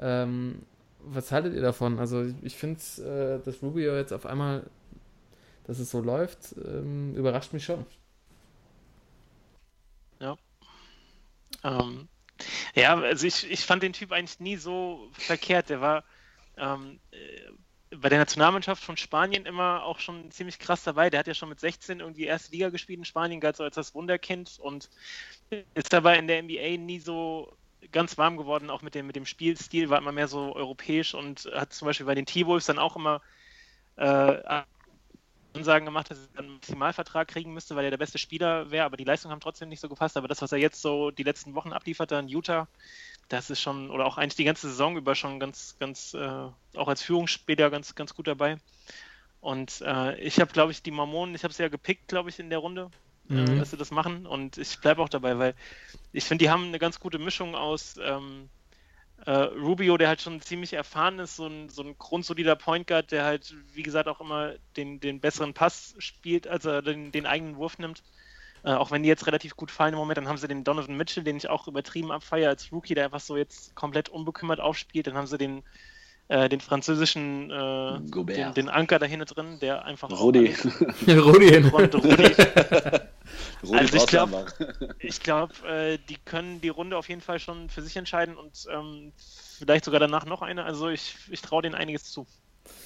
Ähm, was haltet ihr davon? Also ich finde, äh, dass Rubio jetzt auf einmal, dass es so läuft, ähm, überrascht mich schon. Ähm, ja, also ich, ich fand den Typ eigentlich nie so verkehrt. Der war ähm, äh, bei der Nationalmannschaft von Spanien immer auch schon ziemlich krass dabei. Der hat ja schon mit 16 irgendwie erste Liga gespielt in Spanien, galt so als das Wunderkind und ist dabei in der NBA nie so ganz warm geworden, auch mit dem, mit dem Spielstil, war immer mehr so europäisch und hat zum Beispiel bei den T-Wolves dann auch immer äh, Ansagen gemacht, dass er einen Maximalvertrag kriegen müsste, weil er der beste Spieler wäre, aber die Leistungen haben trotzdem nicht so gepasst. Aber das, was er jetzt so die letzten Wochen abliefert in Utah, das ist schon, oder auch eigentlich die ganze Saison über schon ganz, ganz, äh, auch als Führungsspieler ganz, ganz gut dabei. Und äh, ich habe, glaube ich, die Mormonen, ich habe sie ja gepickt, glaube ich, in der Runde, mhm. äh, dass sie das machen. Und ich bleibe auch dabei, weil ich finde, die haben eine ganz gute Mischung aus ähm, äh, Rubio, der halt schon ziemlich erfahren ist, so ein, so ein grundsolider Point Guard, der halt, wie gesagt, auch immer den, den besseren Pass spielt, als er den, den eigenen Wurf nimmt. Äh, auch wenn die jetzt relativ gut fallen im Moment, dann haben sie den Donovan Mitchell, den ich auch übertrieben abfeiere als Rookie, der einfach so jetzt komplett unbekümmert aufspielt. Dann haben sie den, äh, den französischen äh, den, den, Anker da hinten drin, der einfach Rudi. Rudi. Rudi. also ich glaube, ich glaub, äh, die können die Runde auf jeden Fall schon für sich entscheiden und ähm, vielleicht sogar danach noch eine. Also ich, ich traue denen einiges zu.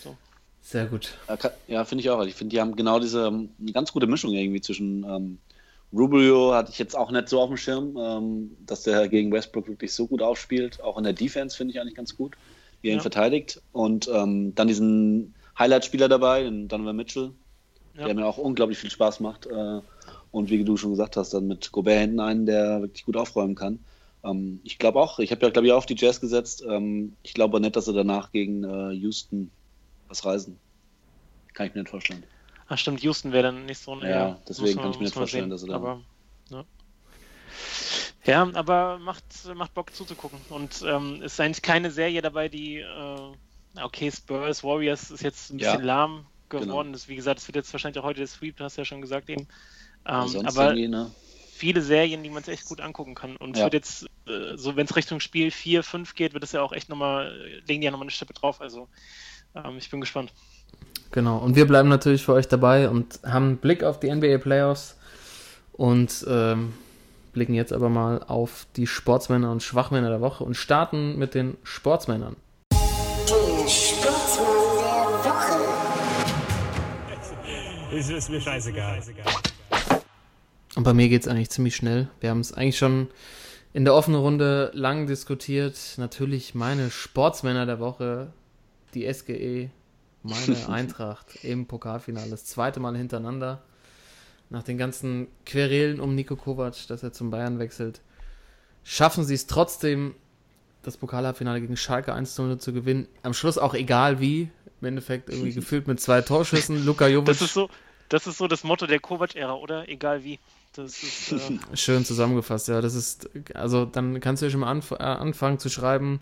So. Sehr gut. Ja, finde ich auch. Ich finde, die haben genau diese eine ganz gute Mischung irgendwie zwischen ähm, Rubio hatte ich jetzt auch nicht so auf dem Schirm, ähm, dass der gegen Westbrook wirklich so gut aufspielt. Auch in der Defense finde ich eigentlich ganz gut, wie er ja. ihn verteidigt. Und ähm, dann diesen Highlight-Spieler dabei, den Donovan Mitchell, ja. der mir auch unglaublich viel Spaß macht. Äh, und wie du schon gesagt hast, dann mit Gobert hinten einen, der wirklich gut aufräumen kann. Ähm, ich glaube auch, ich habe ja, glaube ich, auch auf die Jazz gesetzt. Ähm, ich glaube nicht, dass sie danach gegen äh, Houston was reisen. Kann ich mir nicht vorstellen. Ach stimmt, Houston wäre dann nicht so ein. Ja, deswegen kann ich mir nicht vorstellen, sehen, dass sie da. Aber, ja. Ja. aber macht, macht Bock zuzugucken. Und ähm, ist eigentlich keine Serie dabei, die. Äh, okay, Spurs, Warriors ist jetzt ein bisschen ja, lahm geworden. Genau. Das, wie gesagt, es wird jetzt wahrscheinlich auch heute der Sweep, hast du ja schon gesagt eben. Ähm, aber ne? viele Serien, die man sich echt gut angucken kann. Und ja. wird jetzt, äh, so wenn es Richtung Spiel 4, 5 geht, wird es ja auch echt nochmal, legen die ja nochmal eine Stippe drauf. Also ähm, ich bin gespannt. Genau, und wir bleiben natürlich für euch dabei und haben einen Blick auf die NBA Playoffs und ähm, blicken jetzt aber mal auf die Sportsmänner und Schwachmänner der Woche und starten mit den Sportsmännern. Die Sportsmänner der Woche. Es ist mir scheißegal. Und bei mir geht es eigentlich ziemlich schnell. Wir haben es eigentlich schon in der offenen Runde lang diskutiert. Natürlich meine Sportsmänner der Woche, die SGE, meine Eintracht im Pokalfinale. Das zweite Mal hintereinander. Nach den ganzen Querelen um Nico Kovac, dass er zum Bayern wechselt, schaffen sie es trotzdem, das Pokalhalbfinale gegen Schalke 1-0 zu gewinnen. Am Schluss auch egal wie. Im Endeffekt irgendwie gefühlt mit zwei Torschüssen. Luka Jovic. Das ist so, das ist so das Motto der Kovac-Ära, oder? Egal wie. Ist, äh Schön zusammengefasst, ja. Das ist, also dann kannst du ja schon mal anf äh, anfangen zu schreiben,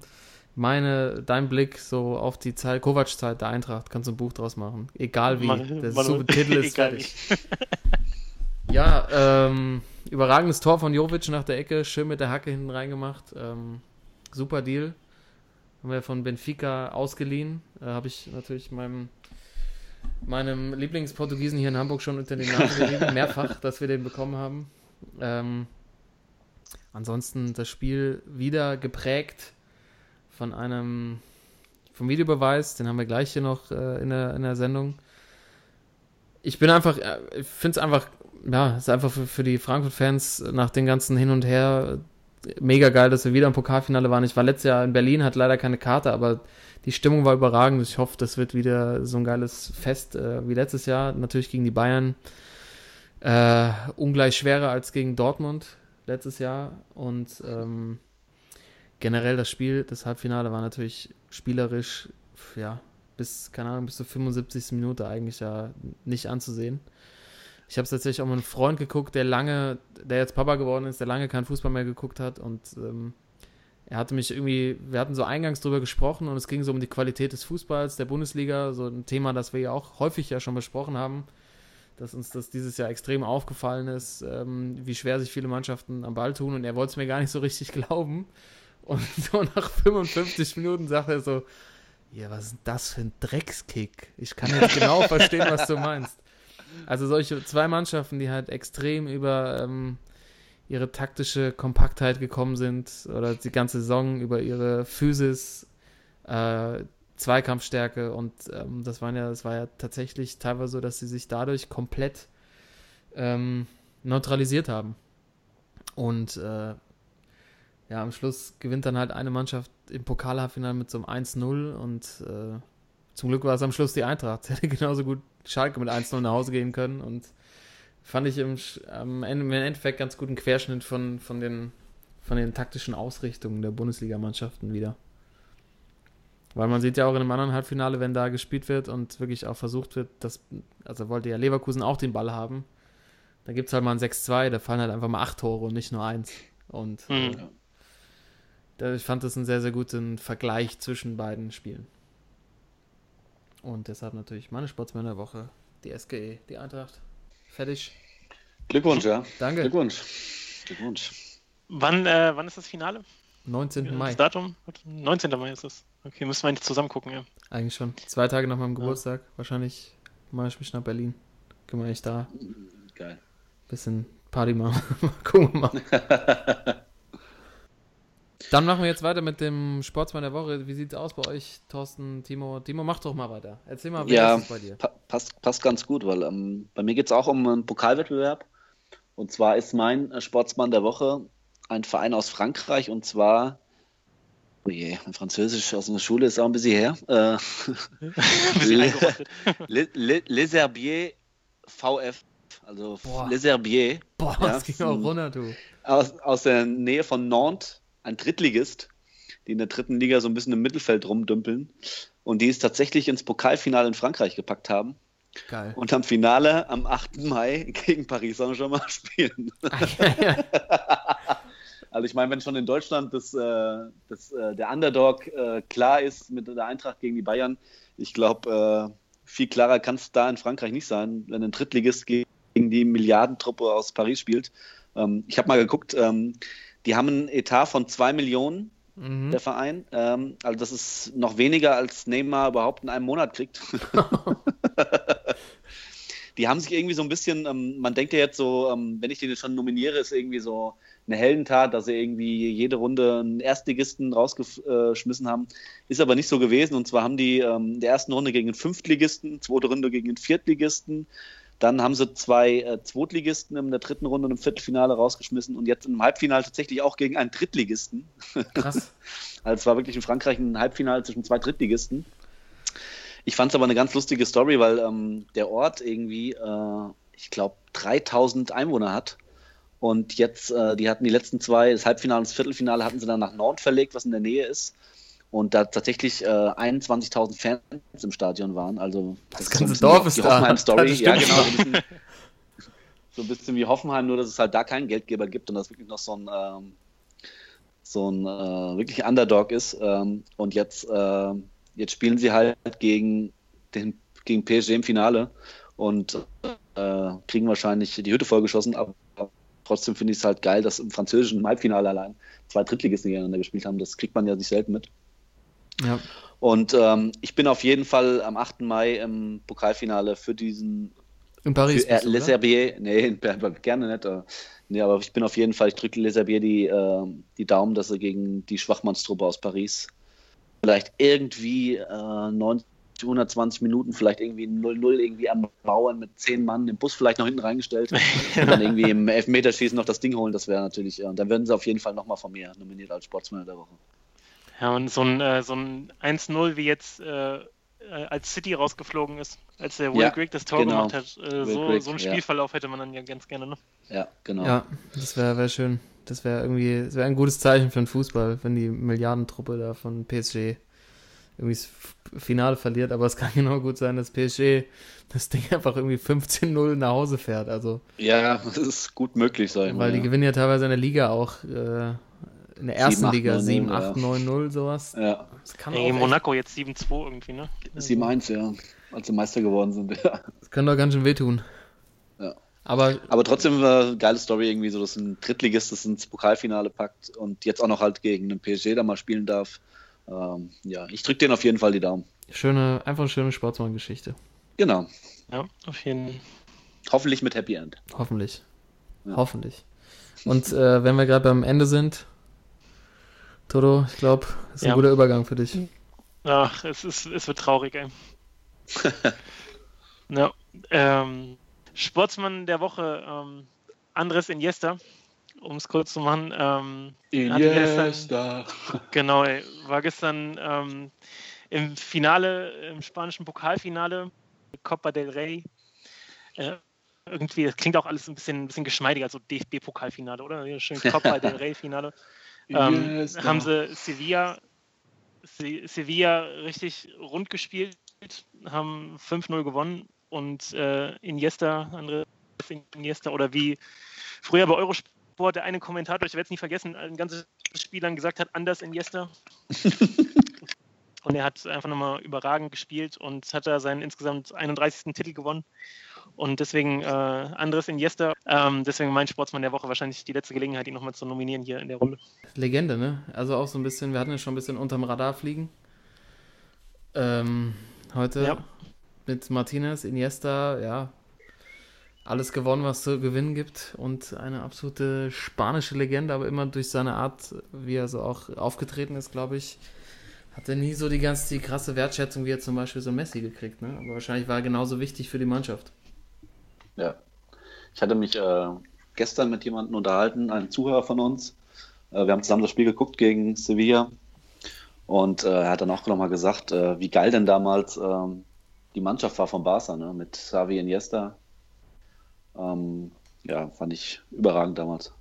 meine, dein Blick so auf die Zeit, Kovac-Zeit der Eintracht, kannst du ein Buch draus machen. Egal wie. Man, der man, Titel ist fertig. Ja, ähm, überragendes Tor von Jovic nach der Ecke, schön mit der Hacke hinten reingemacht. Ähm, super Deal. Haben wir von Benfica ausgeliehen. Äh, Habe ich natürlich meinem meinem Lieblingsportugiesen hier in Hamburg schon unter den Namen gelegen, mehrfach, dass wir den bekommen haben. Ähm, ansonsten das Spiel wieder geprägt von einem vom Videobeweis, den haben wir gleich hier noch äh, in, der, in der Sendung. Ich bin einfach, äh, ich finde es einfach, ja, ist einfach für, für die Frankfurt-Fans nach den ganzen Hin und Her mega geil, dass wir wieder im Pokalfinale waren. Ich war letztes Jahr in Berlin, hatte leider keine Karte, aber die Stimmung war überragend. Ich hoffe, das wird wieder so ein geiles Fest äh, wie letztes Jahr. Natürlich gegen die Bayern. Äh, ungleich schwerer als gegen Dortmund letztes Jahr. Und ähm, generell das Spiel, das Halbfinale war natürlich spielerisch, ja, bis, keine Ahnung, bis zur 75. Minute eigentlich ja nicht anzusehen. Ich habe es tatsächlich auch mit einem Freund geguckt, der lange, der jetzt Papa geworden ist, der lange keinen Fußball mehr geguckt hat und ähm, er hatte mich irgendwie, wir hatten so eingangs drüber gesprochen und es ging so um die Qualität des Fußballs, der Bundesliga, so ein Thema, das wir ja auch häufig ja schon besprochen haben, dass uns das dieses Jahr extrem aufgefallen ist, ähm, wie schwer sich viele Mannschaften am Ball tun und er wollte es mir gar nicht so richtig glauben. Und so nach 55 Minuten sagt er so, ja, was ist denn das für ein Dreckskick? Ich kann jetzt genau verstehen, was du meinst. Also solche zwei Mannschaften, die halt extrem über, ähm, ihre taktische Kompaktheit gekommen sind oder die ganze Saison über ihre Physis, äh, Zweikampfstärke und ähm, das waren ja, das war ja tatsächlich teilweise so, dass sie sich dadurch komplett ähm, neutralisiert haben. Und äh, ja, am Schluss gewinnt dann halt eine Mannschaft im Pokalhalbfinale mit so einem 1-0 und äh, zum Glück war es am Schluss die Eintracht. Sie hätte genauso gut Schalke mit 1-0 nach Hause gehen können und fand ich im, im Endeffekt ganz guten Querschnitt von, von, den, von den taktischen Ausrichtungen der Bundesligamannschaften wieder. Weil man sieht ja auch in einem anderen Halbfinale, wenn da gespielt wird und wirklich auch versucht wird, dass, also wollte ja Leverkusen auch den Ball haben, da gibt es halt mal ein 6-2, da fallen halt einfach mal acht Tore und nicht nur eins. Und mhm. äh, ich fand das einen sehr, sehr guten Vergleich zwischen beiden Spielen. Und deshalb natürlich meine Sportsmänner der Woche, die SGE, die Eintracht. Fertig. Glückwunsch, ja. Danke. Glückwunsch. Glückwunsch. Wann, äh, wann ist das Finale? 19. Mai. Das Datum? 19. Mai ist es. Okay, müssen wir eigentlich zusammen gucken, ja. Eigentlich schon. Zwei Tage nach meinem Geburtstag. Ja. Wahrscheinlich mache ich mich nach Berlin. Gehen wir eigentlich da. Geil. Bisschen Party machen. Gucken wir mal. Dann machen wir jetzt weiter mit dem Sportsmann der Woche. Wie sieht es aus bei euch, Thorsten, Timo? Timo, mach doch mal weiter. Erzähl mal, wer ja, ist es bei dir? Pa passt, passt ganz gut, weil ähm, bei mir geht es auch um einen Pokalwettbewerb. Und zwar ist mein äh, Sportsmann der Woche ein Verein aus Frankreich und zwar, oh je, mein Französisch aus der Schule ist auch ein bisschen her. Äh, Les Herbiers VF, also Boah. Les Herbiers. Boah, ja, das ging auch runter, du. Aus, aus der Nähe von Nantes ein Drittligist, die in der dritten Liga so ein bisschen im Mittelfeld rumdümpeln und die es tatsächlich ins Pokalfinale in Frankreich gepackt haben. Geil. Und am Finale am 8. Mai gegen Paris Saint-Germain spielen. also ich meine, wenn schon in Deutschland das, äh, das, äh, der Underdog äh, klar ist mit der Eintracht gegen die Bayern, ich glaube, viel klarer kann es da in Frankreich nicht sein, wenn ein Drittligist gegen die Milliardentruppe aus Paris spielt. Ähm, ich habe mal geguckt, ähm, die haben einen Etat von 2 Millionen, mhm. der Verein. Ähm, also das ist noch weniger, als Neymar überhaupt in einem Monat kriegt. die haben sich irgendwie so ein bisschen, ähm, man denkt ja jetzt so, ähm, wenn ich den jetzt schon nominiere, ist irgendwie so eine Heldentat, dass sie irgendwie jede Runde einen Erstligisten rausgeschmissen haben. Ist aber nicht so gewesen. Und zwar haben die ähm, in der ersten Runde gegen einen Fünftligisten, zweite Runde gegen einen Viertligisten, dann haben sie zwei äh, Zweitligisten in der dritten Runde und im Viertelfinale rausgeschmissen und jetzt im Halbfinale tatsächlich auch gegen einen Drittligisten. Krass. also es war wirklich in Frankreich ein Halbfinale zwischen zwei Drittligisten. Ich fand es aber eine ganz lustige Story, weil ähm, der Ort irgendwie, äh, ich glaube, 3000 Einwohner hat. Und jetzt, äh, die hatten die letzten zwei, das Halbfinale und das Viertelfinale hatten sie dann nach Nord verlegt, was in der Nähe ist und da tatsächlich äh, 21.000 Fans im Stadion waren. Also das, das ganze so Dorf ist die da. Hoffenheim Story. Ja, genau. So ein, bisschen, so ein, bisschen, wie Hoffenheim, nur dass es halt da keinen Geldgeber gibt und das wirklich noch so ein ähm, so ein äh, wirklich Underdog ist. Ähm, und jetzt äh, jetzt spielen sie halt gegen den gegen PSG im Finale und äh, kriegen wahrscheinlich die Hütte vollgeschossen, aber trotzdem finde ich es halt geil, dass im französischen Halbfinale allein zwei Drittligisten gegeneinander gespielt haben. Das kriegt man ja nicht selten mit. Ja. Und ähm, ich bin auf jeden Fall am 8. Mai im Pokalfinale für diesen. In Paris. Für, äh, Les Herbiers. Nee, in, gerne nicht. Äh, nee, aber ich bin auf jeden Fall, ich drücke Les Herbiers die, äh, die Daumen, dass er gegen die Schwachmannstruppe aus Paris vielleicht irgendwie äh, 90, 120 Minuten, vielleicht irgendwie 0-0 irgendwie am Bauern mit 10 Mann, den Bus vielleicht noch hinten reingestellt und dann irgendwie im Elfmeterschießen noch das Ding holen, das wäre natürlich, und dann werden sie auf jeden Fall nochmal von mir nominiert als Sportsmann der Woche. Ja, und so ein, äh, so ein 1-0 wie jetzt äh, äh, als City rausgeflogen ist, als der Will ja, Grigg das Tor genau. gemacht hat. Äh, so, Grigg, so einen Spielverlauf ja. hätte man dann ja ganz gerne, ne? Ja, genau. Ja, das wäre wär schön. Das wäre irgendwie, das wäre ein gutes Zeichen für den Fußball, wenn die Milliardentruppe da von PSG irgendwie das Finale verliert, aber es kann genau gut sein, dass PSG das Ding einfach irgendwie 15-0 nach Hause fährt. Also, ja, das ist gut möglich sein. Weil ja. die gewinnen ja teilweise in der Liga auch äh, in der ersten 7, Liga 7, 8, 9, 0, sowas. Ja. Das kann Ey, Monaco jetzt 7-2 irgendwie, ne? 7-1, ja. Als sie Meister geworden sind, ja. Das kann doch ganz schön wehtun. Ja. Aber, Aber trotzdem eine geile Story irgendwie, so dass ein Drittligist das ins Pokalfinale packt und jetzt auch noch halt gegen einen PSG da mal spielen darf. Ähm, ja, ich drücke denen auf jeden Fall die Daumen. Schöne, einfach eine schöne Sportsmann-Geschichte. Genau. Ja, auf jeden Fall. Hoffentlich mit Happy End. Hoffentlich. Ja. Hoffentlich. Und äh, wenn wir gerade beim Ende sind, Toto, ich glaube, ist ein Ja. guter Übergang für dich. Ach, es, ist, es wird traurig, ey. ja, ähm, Sportsmann der Woche, ähm, Andres Iniesta, um es kurz zu machen. Ähm, hatte gestern, genau, ey, war gestern ähm, im Finale, im spanischen Pokalfinale, Copa del Rey. Äh, irgendwie, das klingt auch alles ein bisschen, ein bisschen geschmeidiger, so DFB-Pokalfinale, oder? Schön Copa del Rey-Finale. Ähm, haben sie Sevilla, Se Sevilla richtig rund gespielt, haben 5-0 gewonnen und äh, Iniesta, andere Iniesta oder wie früher bei Eurosport der eine Kommentator, ich werde es nie vergessen, ein ganzes Spiel lang gesagt hat, anders Iniesta. und er hat einfach nochmal überragend gespielt und hat da seinen insgesamt 31. Titel gewonnen. Und deswegen äh, Andres Iniesta, ähm, deswegen mein Sportsmann der Woche wahrscheinlich die letzte Gelegenheit, ihn nochmal zu nominieren hier in der Runde. Legende, ne? Also auch so ein bisschen, wir hatten ja schon ein bisschen unterm Radar fliegen. Ähm, heute Ja. mit Martinez, Iniesta, ja, alles gewonnen, was zu gewinnen gibt und eine absolute spanische Legende, aber immer durch seine Art, wie er so auch aufgetreten ist, glaube ich, hat er nie so die ganz die krasse Wertschätzung, wie er zum Beispiel so Messi gekriegt, ne? Aber wahrscheinlich war er genauso wichtig für die Mannschaft. Ja. Ich hatte mich äh, gestern mit jemandem unterhalten, einem Zuhörer von uns. Äh, wir haben zusammen das Spiel geguckt gegen Sevilla. Und äh, er hat dann auch nochmal gesagt, äh, wie geil denn damals ähm, die Mannschaft war von Barca, ne? mit Xavi Iniesta. Ähm, ja, fand ich überragend damals.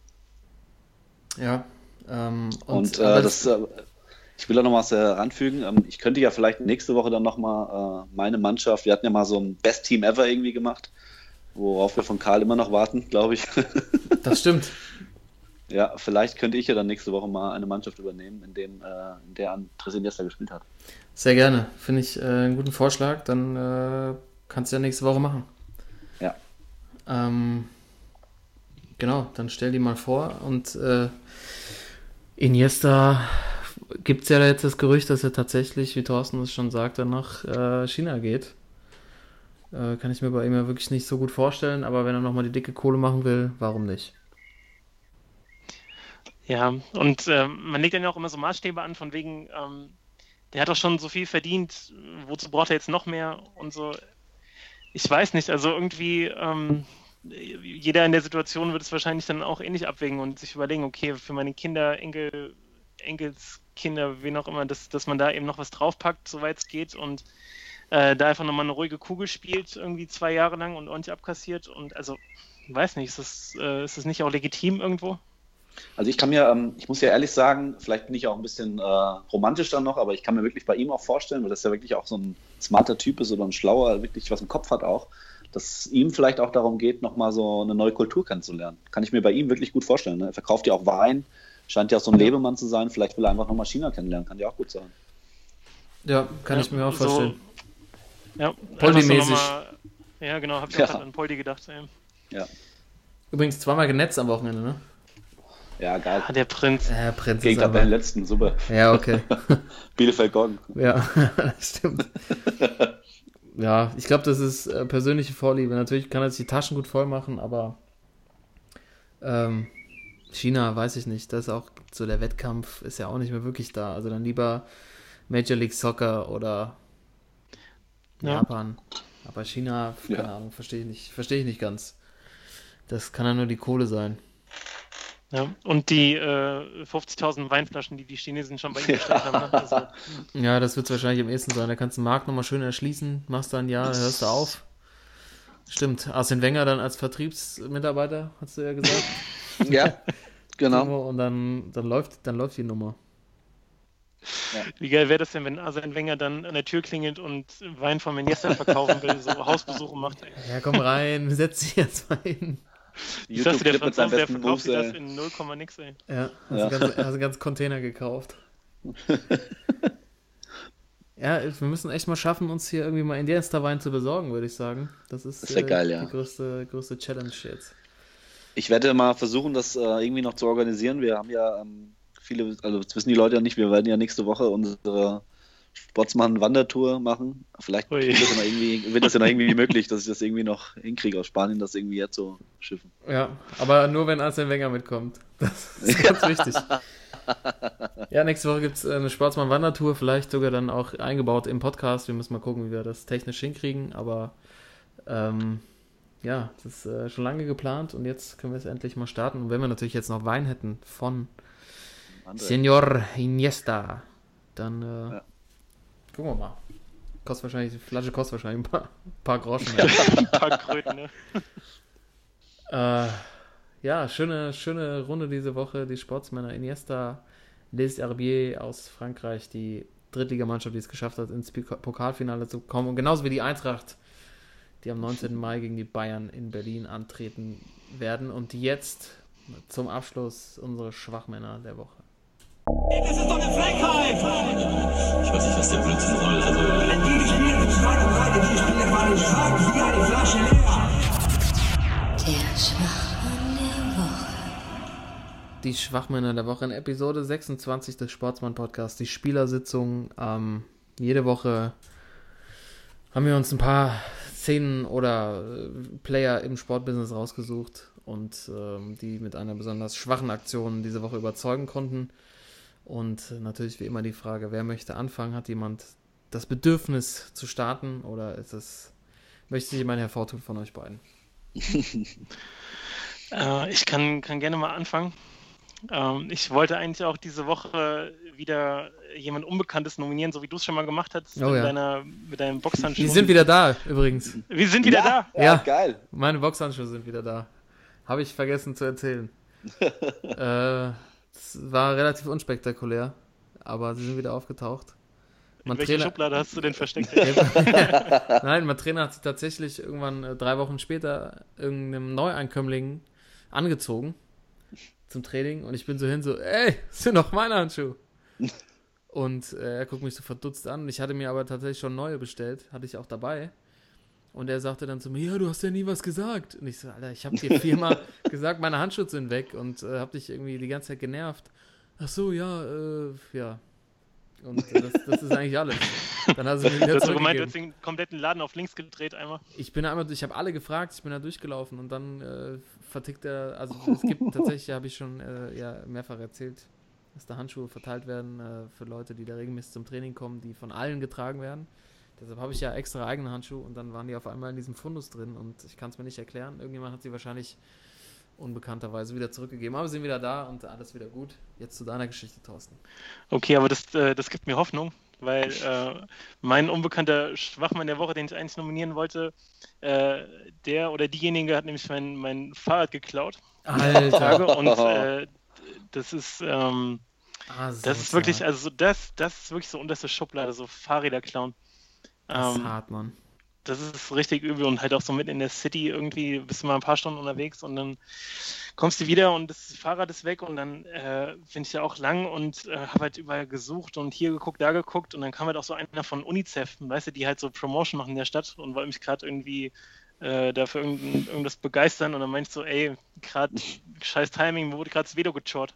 Ja. Ähm, Und, aber äh, das, äh, ich will da noch was heranfügen. Ähm, ich könnte ja vielleicht nächste Woche dann nochmal äh, meine Mannschaft, wir hatten ja mal so ein Best Team Ever irgendwie gemacht, worauf wir von Karl immer noch warten, glaube ich. das stimmt. ja, vielleicht könnte ich ja dann nächste Woche mal eine Mannschaft übernehmen, in, dem, äh, in der Andres Iniesta gespielt hat. Sehr gerne. Finde ich äh, einen guten Vorschlag. Dann äh, kannst du ja nächste Woche machen. Ja. Ähm, genau, dann stell die mal vor. Und äh, Iniesta gibt es ja jetzt das Gerücht, dass er tatsächlich, wie Thorsten es schon sagte, nach äh, China geht. Äh, kann ich mir bei ihm ja wirklich nicht so gut vorstellen, aber wenn er nochmal die dicke Kohle machen will, warum nicht? Ja, und ähm, man legt dann ja auch immer so Maßstäbe an, von wegen, ähm, der hat doch schon so viel verdient, wozu braucht er jetzt noch mehr und so. Ich weiß nicht, also irgendwie, ähm, jeder in der Situation wird es wahrscheinlich dann auch ähnlich abwägen und sich überlegen, okay, für meine Kinder, Enkel, Enkelskinder, wen auch immer, dass, dass man da eben noch was draufpackt, soweit es geht und äh, da einfach nochmal eine ruhige Kugel spielt, irgendwie zwei Jahre lang und ordentlich abkassiert und also, weiß nicht, ist das, äh, ist das nicht auch legitim irgendwo? Also ich kann mir, ähm, ich muss ja ehrlich sagen, vielleicht bin ich auch ein bisschen äh, romantisch dann noch, aber ich kann mir wirklich bei ihm auch vorstellen, weil das ja wirklich auch so ein smarter Typ ist oder ein schlauer, wirklich was im Kopf hat auch, dass ihm vielleicht auch darum geht, nochmal so eine neue Kultur kennenzulernen. Kann ich mir bei ihm wirklich gut vorstellen. Ne? Er verkauft ja auch Wein, scheint ja auch so ein Lebemann zu sein, vielleicht will er einfach nochmal China kennenlernen, kann ja auch gut sein. Ja, kann Ja, ich mir auch so- vorstellen. Ja, Poldi-mäßig. Ja, genau, hab ich Ja. an Poldi gedacht. Ey. Ja, Übrigens zweimal genetzt am Wochenende, ne? ja geil. Ah, der Prinz. Äh, Prinz Gegen aber... den letzten, super. Ja, okay. Bielefeld Goggen. Ja, das stimmt. Ja, ich glaube, das ist äh, persönliche Vorliebe. Natürlich kann er sich die Taschen gut voll machen, aber ähm, China, weiß ich nicht. Das ist auch so der Wettkampf ist ja auch nicht mehr wirklich da. Also dann lieber Major League Soccer oder Ja. Japan. Aber China, keine Ja. Ahnung, verstehe ich nicht, verstehe ich nicht ganz. Das kann ja nur die Kohle sein. Ja. Und die äh, 50.000 Weinflaschen, die die Chinesen schon bei ihm bestellt haben. Ne? Also, Ja, das wird es wahrscheinlich am ehesten sein. Da kannst du den Markt nochmal schön erschließen, machst da ein Jahr, dann hörst du auf. Stimmt. Arsene Wenger dann als Vertriebsmitarbeiter, hast du ja gesagt. Ja, genau. Und dann, dann, läuft, dann läuft die Nummer. Wie geil wäre das denn, wenn Arsene Wenger dann an der Tür klingelt und Wein von Iniesta verkaufen will, so Hausbesuche macht. Ey. Ja, komm rein, setz dich jetzt mal hin. Ich dir, der Franzose, der verkauft Moves. das in 0, nix, ey. Ja, hast, Ja. Du ganz, hast ganz Container gekauft. ja, wir müssen echt mal schaffen, uns hier irgendwie mal Indiensterwein zu besorgen, würde ich sagen. Das ist, Das wär geil, ja. die größte, größte Challenge jetzt. Ich werde mal versuchen, das äh, irgendwie noch zu organisieren. Wir haben ja ähm, viele, also das wissen die Leute ja nicht, wir werden ja nächste Woche unsere Sportsmann-Wandertour machen. Vielleicht Ui. wird das, ja noch irgendwie, wird das ja noch irgendwie möglich, dass ich das irgendwie noch hinkriege aus Spanien, das irgendwie jetzt so schiffen. Ja, aber nur wenn Arsene Wenger mitkommt. Das ist ganz wichtig. Ja, nächste Woche gibt es eine Sportsmann-Wandertour, vielleicht sogar dann auch eingebaut im Podcast. Wir müssen mal gucken, wie wir das technisch hinkriegen, aber ähm, ja, das ist äh, schon lange geplant und jetzt können wir es endlich mal starten. Und wenn wir natürlich jetzt noch Wein hätten von Andere. Senor Iniesta, dann äh, Ja. gucken wir mal. Kostet wahrscheinlich, die Flasche kostet wahrscheinlich ein paar, paar Groschen. Ein paar Kröten, ne? Äh, ja, schöne, schöne Runde diese Woche. Die Sportsmänner Iniesta, Les Herbiers aus Frankreich, die Drittligamannschaft, die es geschafft hat, ins Pokalfinale zu kommen. Und genauso wie die Eintracht, die am 19. Mai gegen die Bayern in Berlin antreten werden. Und jetzt zum Abschluss unsere Schwachmänner der Woche. Das ist doch eine Frechheit! Ich weiß nicht, was der Blödsinn soll. Also, Die spielen stark und breite, die Spieler waren stark wie eine Flasche leer. Der Schwachmann der Woche. Die Schwachmänner der Woche in Episode 26 des Sportsmann-Podcasts, die Spielersitzung. Ähm, jede Woche haben wir uns ein paar Szenen oder äh, Player im Sportbusiness rausgesucht und ähm, die mit einer besonders schwachen Aktion diese Woche überzeugen konnten. Und natürlich wie immer die Frage, wer möchte anfangen? Hat jemand das Bedürfnis zu starten oder ist es, möchte sich jemand hervortun von euch beiden? Äh, ich kann, kann gerne mal anfangen. Ähm, ich wollte eigentlich auch diese Woche wieder jemand Unbekanntes nominieren, so wie du es schon mal gemacht hast Oh mit, ja. deiner, mit deinem Boxhandschuh. Die sind wieder da übrigens. Wir sind wieder da. Ja, Ja. geil. Meine Boxhandschuhe sind wieder da. Habe ich vergessen zu erzählen. äh, es war relativ unspektakulär, aber sie sind wieder aufgetaucht. In welcher Trainer, Schublade hast du den versteckt? Nein, mein Trainer hat sich tatsächlich irgendwann äh, drei Wochen später irgendeinem Neueinkömmling angezogen zum Training und ich bin so hin so, ey, das sind doch meine Handschuhe. Und äh, er guckt mich so verdutzt an. Ich hatte mir aber tatsächlich schon neue bestellt, hatte ich auch dabei. Und er sagte dann zu mir, ja, du hast ja nie was gesagt. Und ich so, Alter, ich habe dir viermal gesagt, meine Handschuhe sind weg und äh, habe dich irgendwie die ganze Zeit genervt. Ach so, ja, äh, ja. Und äh, das, das ist eigentlich alles. Dann hat sie mir Du wieder hast so gemeint, du hast den kompletten Laden auf links gedreht einmal. Ich bin einmal, ich habe alle gefragt, ich bin da durchgelaufen und dann äh, vertickt er, also es gibt tatsächlich, habe ich schon äh, ja, mehrfach erzählt, dass da Handschuhe verteilt werden äh, für Leute, die da regelmäßig zum Training kommen, die von allen getragen werden. Deshalb habe ich ja extra eigene Handschuhe und dann waren die auf einmal in diesem Fundus drin und ich kann es mir nicht erklären. Irgendjemand hat sie wahrscheinlich unbekannterweise wieder zurückgegeben, aber sie sind wieder da und alles wieder gut. Jetzt zu deiner Geschichte, Thorsten. Okay, aber das, äh, das gibt mir Hoffnung, weil äh, mein unbekannter Schwachmann der Woche, den ich eigentlich nominieren wollte, äh, der oder diejenige hat nämlich mein, mein Fahrrad geklaut. Alter, und äh, das ist, ähm, ah, so das ist wirklich, also so das, das ist wirklich so unterste Schublade, so Fahrräder klauen. Das ist Ähm, hart, Mann. das ist richtig übel und halt auch so mitten in der City irgendwie bist du mal ein paar Stunden unterwegs und dann kommst du wieder und das Fahrrad ist weg und dann äh, bin ich ja auch lang und äh, habe halt überall gesucht und hier geguckt, da geguckt und dann kam halt auch so einer von UNICEF, weißt du, die halt so Promotion machen in der Stadt und wollte mich gerade irgendwie äh, dafür irgend, irgendwas begeistern und dann ich so, ey, gerade scheiß Timing, mir wurde gerade das Veto gechort.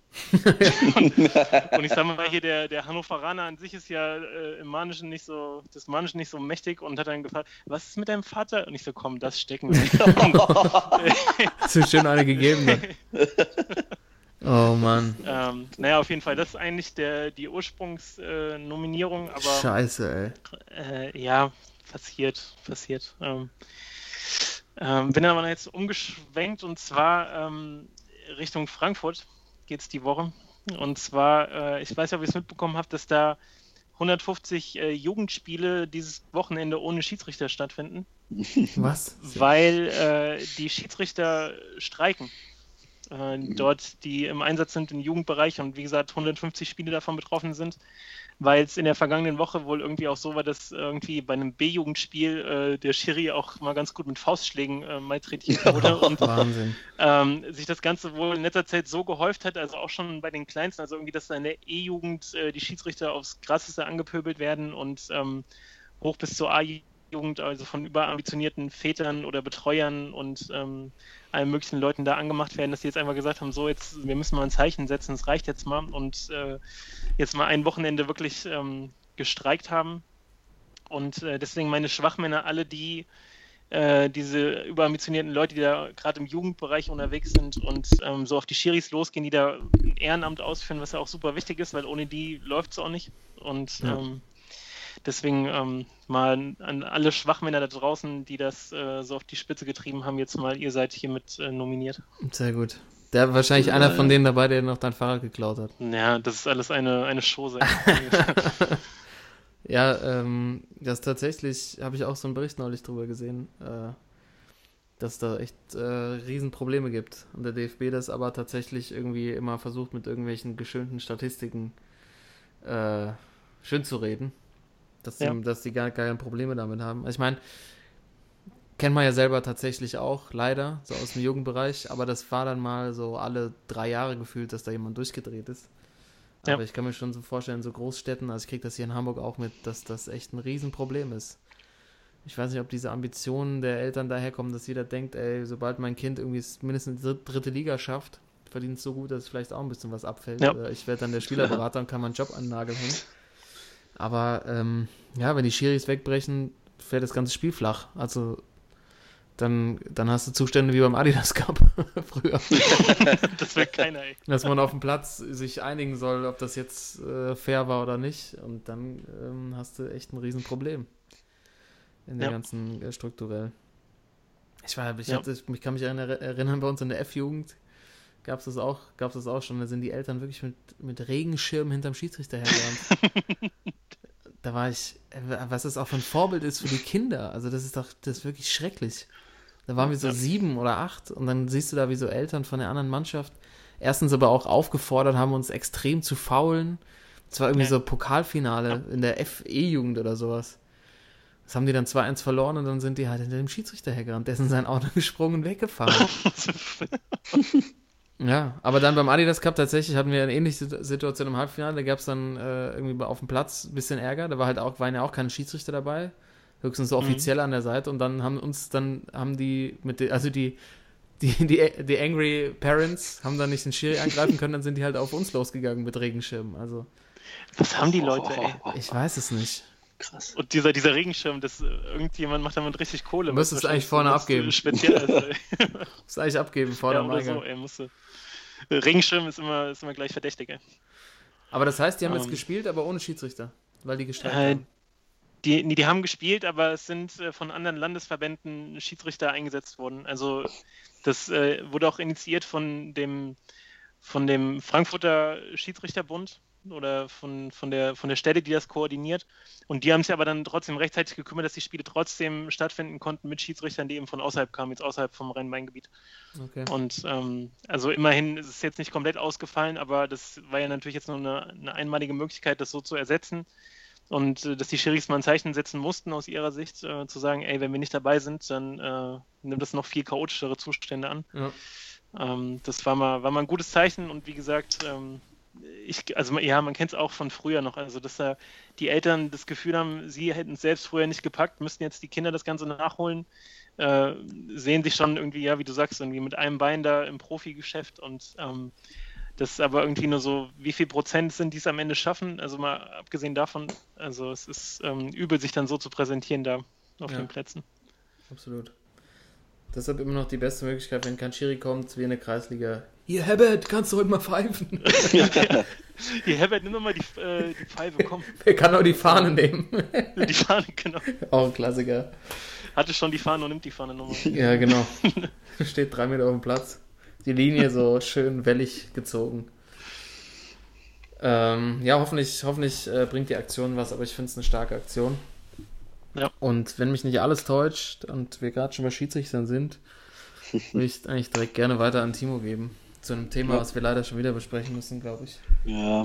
und, und ich sag mal, hier der, der Hannoveraner an sich ist ja äh, im Manischen nicht so, das Manischen nicht so mächtig und hat dann gefragt, was ist mit deinem Vater? Und ich so, komm, das stecken wir. Hast du schön eine gegeben, ne? Oh Mann. ähm, naja, auf jeden Fall, das ist eigentlich der, die Ursprungsnominierung, äh, aber Scheiße, ey. äh, ja, passiert, passiert. Ähm, ähm, bin aber jetzt umgeschwenkt und zwar ähm, Richtung Frankfurt geht's die Woche. Und zwar, äh, ich weiß ja, ob ihr es mitbekommen habt, dass da 150 äh, Jugendspiele dieses Wochenende ohne Schiedsrichter stattfinden, Was? weil äh, die Schiedsrichter streiken. Äh, dort, die im Einsatz sind im Jugendbereich und wie gesagt 150 Spiele davon betroffen sind, weil es in der vergangenen Woche wohl irgendwie auch so war, dass irgendwie bei einem B-Jugendspiel äh, der Schiri auch mal ganz gut mit Faustschlägen äh, malträtiert wurde und Wahnsinn. ähm, sich das Ganze wohl in letzter Zeit so gehäuft hat, also auch schon bei den Kleinsten, also irgendwie, dass da in der E-Jugend äh, die Schiedsrichter aufs Krasseste angepöbelt werden und ähm, hoch bis zur A-Jugend, also von überambitionierten Vätern oder Betreuern und ähm, allen möglichen Leuten da angemacht werden, dass sie jetzt einfach gesagt haben, so jetzt, wir müssen mal ein Zeichen setzen, es reicht jetzt mal und äh, jetzt mal ein Wochenende wirklich ähm, gestreikt haben. Und äh, deswegen meine Schwachmänner, alle die, äh, diese überambitionierten Leute, die da gerade im Jugendbereich unterwegs sind und ähm, so auf die Schiris losgehen, die da ein Ehrenamt ausführen, was ja auch super wichtig ist, weil ohne die läuft es auch nicht. Und Ja. ähm, deswegen ähm, mal an alle Schwachmänner da draußen, die das äh, so auf die Spitze getrieben haben, jetzt mal, ihr seid hiermit äh, nominiert. Sehr gut. Der wahrscheinlich einer von denen dabei, der noch dein Fahrrad geklaut hat. Ja, das ist alles eine, eine Chose. Ja, ähm, das tatsächlich, habe ich auch so einen Bericht neulich drüber gesehen, äh, dass da echt äh, Riesenprobleme gibt. Und der DFB das aber tatsächlich irgendwie immer versucht, mit irgendwelchen geschönten Statistiken äh, schön zu reden. Dass, Ja. die, dass die gar keine Probleme damit haben. Also ich meine, kennt man ja selber tatsächlich auch, leider, so aus dem Jugendbereich, aber das war dann mal so alle drei Jahre gefühlt, dass da jemand durchgedreht ist. Ja. Aber ich kann mir schon so vorstellen, so Großstädten, also ich kriege das hier in Hamburg auch mit, dass das echt ein Riesenproblem ist. Ich weiß nicht, ob diese Ambitionen der Eltern daherkommen, dass jeder denkt, ey, sobald mein Kind irgendwie es mindestens dritte Liga schafft, verdient es so gut, dass es vielleicht auch ein bisschen was abfällt. Ja. Oder ich werde dann der Spielerberater und kann meinen Job an den Nagel hängen. Aber ähm, ja, wenn die Schiris wegbrechen, fällt das ganze Spiel flach. Also dann, dann hast du Zustände wie beim Adidas Cup früher. das will keiner, ey. Dass man auf dem Platz sich einigen soll, ob das jetzt äh, fair war oder nicht. Und dann ähm, hast du echt ein Riesenproblem. In der Ja. ganzen äh, strukturell. Ich war, ich Ja. hatte, ich kann mich erinnern, erinnern, bei uns in der F-Jugend gab es das auch, gab es das auch schon. Da sind die Eltern wirklich mit, mit Regenschirm hinterm Schiedsrichter hergerannt. da war ich, äh, was das auch für ein Vorbild ist für die Kinder. Also das ist doch, das ist wirklich schrecklich. Da waren wir so Ja. sieben oder acht und dann siehst du da, wie so Eltern von der anderen Mannschaft erstens aber auch aufgefordert haben, uns extrem zu faulen. Es war irgendwie Ja. so Pokalfinale in der FE-Jugend oder sowas. Das haben die dann 2-1 verloren und dann sind die halt hinter dem Schiedsrichter hergerannt. Der ist in sein Auto gesprungen und weggefahren. Ja, aber dann beim Adidas Cup tatsächlich hatten wir eine ähnliche Situ- Situation im Halbfinale. Da gab es dann äh, irgendwie auf dem Platz ein bisschen Ärger. Da war halt auch, waren ja auch keine Schiedsrichter dabei. Höchstens so offiziell an der Seite. Und dann haben uns dann, haben die mit den, also die, die, die, die Angry Parents haben dann nicht den Schiri angreifen können, dann sind die halt auf uns losgegangen mit Regenschirmen. Also, Was haben die Leute, ey? ich weiß es nicht. Krass. Und dieser, dieser Regenschirm, das äh, irgendjemand macht damit richtig Kohle. Du müsstest eigentlich vorne abgeben. Speziell ist, ey. Muss eigentlich abgeben vor ja, oder so, ey, musste. Regenschirm ist immer, ist immer gleich verdächtig, ey. Aber das heißt, die haben jetzt Ähm. gespielt, aber ohne Schiedsrichter. Weil die gestreikt Äh, haben. Die, nee, die haben gespielt, aber es sind äh, von anderen Landesverbänden Schiedsrichter eingesetzt worden. Also das äh, wurde auch initiiert von dem, von dem Frankfurter Schiedsrichterbund oder von, von, der, von der Stelle, die das koordiniert. Und die haben sich aber dann trotzdem rechtzeitig gekümmert, dass die Spiele trotzdem stattfinden konnten mit Schiedsrichtern, die eben von außerhalb kamen, jetzt außerhalb vom Rhein-Main-Gebiet. Okay. Und ähm, also immerhin ist es jetzt nicht komplett ausgefallen, aber das war ja natürlich jetzt nur eine, eine einmalige Möglichkeit, das so zu ersetzen. Und äh, dass die Schiris mal ein Zeichen setzen mussten aus ihrer Sicht, äh, zu sagen, ey, wenn wir nicht dabei sind, dann äh, nimmt das noch viel chaotischere Zustände an. Ja. Ähm, das war mal, war mal ein gutes Zeichen und wie gesagt, ähm, ich, also ja, man kennt es auch von früher noch, also dass da die Eltern das Gefühl haben, sie hätten es selbst früher nicht gepackt, müssten jetzt die Kinder das Ganze nachholen, äh, sehen sich schon irgendwie, ja, wie du sagst, irgendwie mit einem Bein da im Profigeschäft und ähm, das ist aber irgendwie nur so, wie viel Prozent sind, die es am Ende schaffen, also mal abgesehen davon, also es ist ähm, übel, sich dann so zu präsentieren da auf Ja. den Plätzen. Absolut. Deshalb immer noch die beste Möglichkeit, wenn kein Schiri kommt, wie in der Kreisliga. Hier, Herbert, kannst du heute mal pfeifen? Hier, Herbert, nimm doch mal die, äh, die Pfeife, komm. Wer kann auch die Fahne nehmen? Die Fahne, genau. auch ein Klassiker. Hatte schon die Fahne und nimmt die Fahne nochmal. Ja, genau. Steht drei Meter auf dem Platz. Die Linie so schön wellig gezogen. Ähm, ja, hoffentlich, hoffentlich äh, bringt die Aktion was, aber ich finde es eine starke Aktion. Ja. Und wenn mich nicht alles täuscht und wir gerade schon bei Schiedsrichtern sind, würde ich eigentlich direkt gerne weiter an Timo geben. Zu einem Thema, Ja. was wir leider schon wieder besprechen müssen, glaube ich. Ja,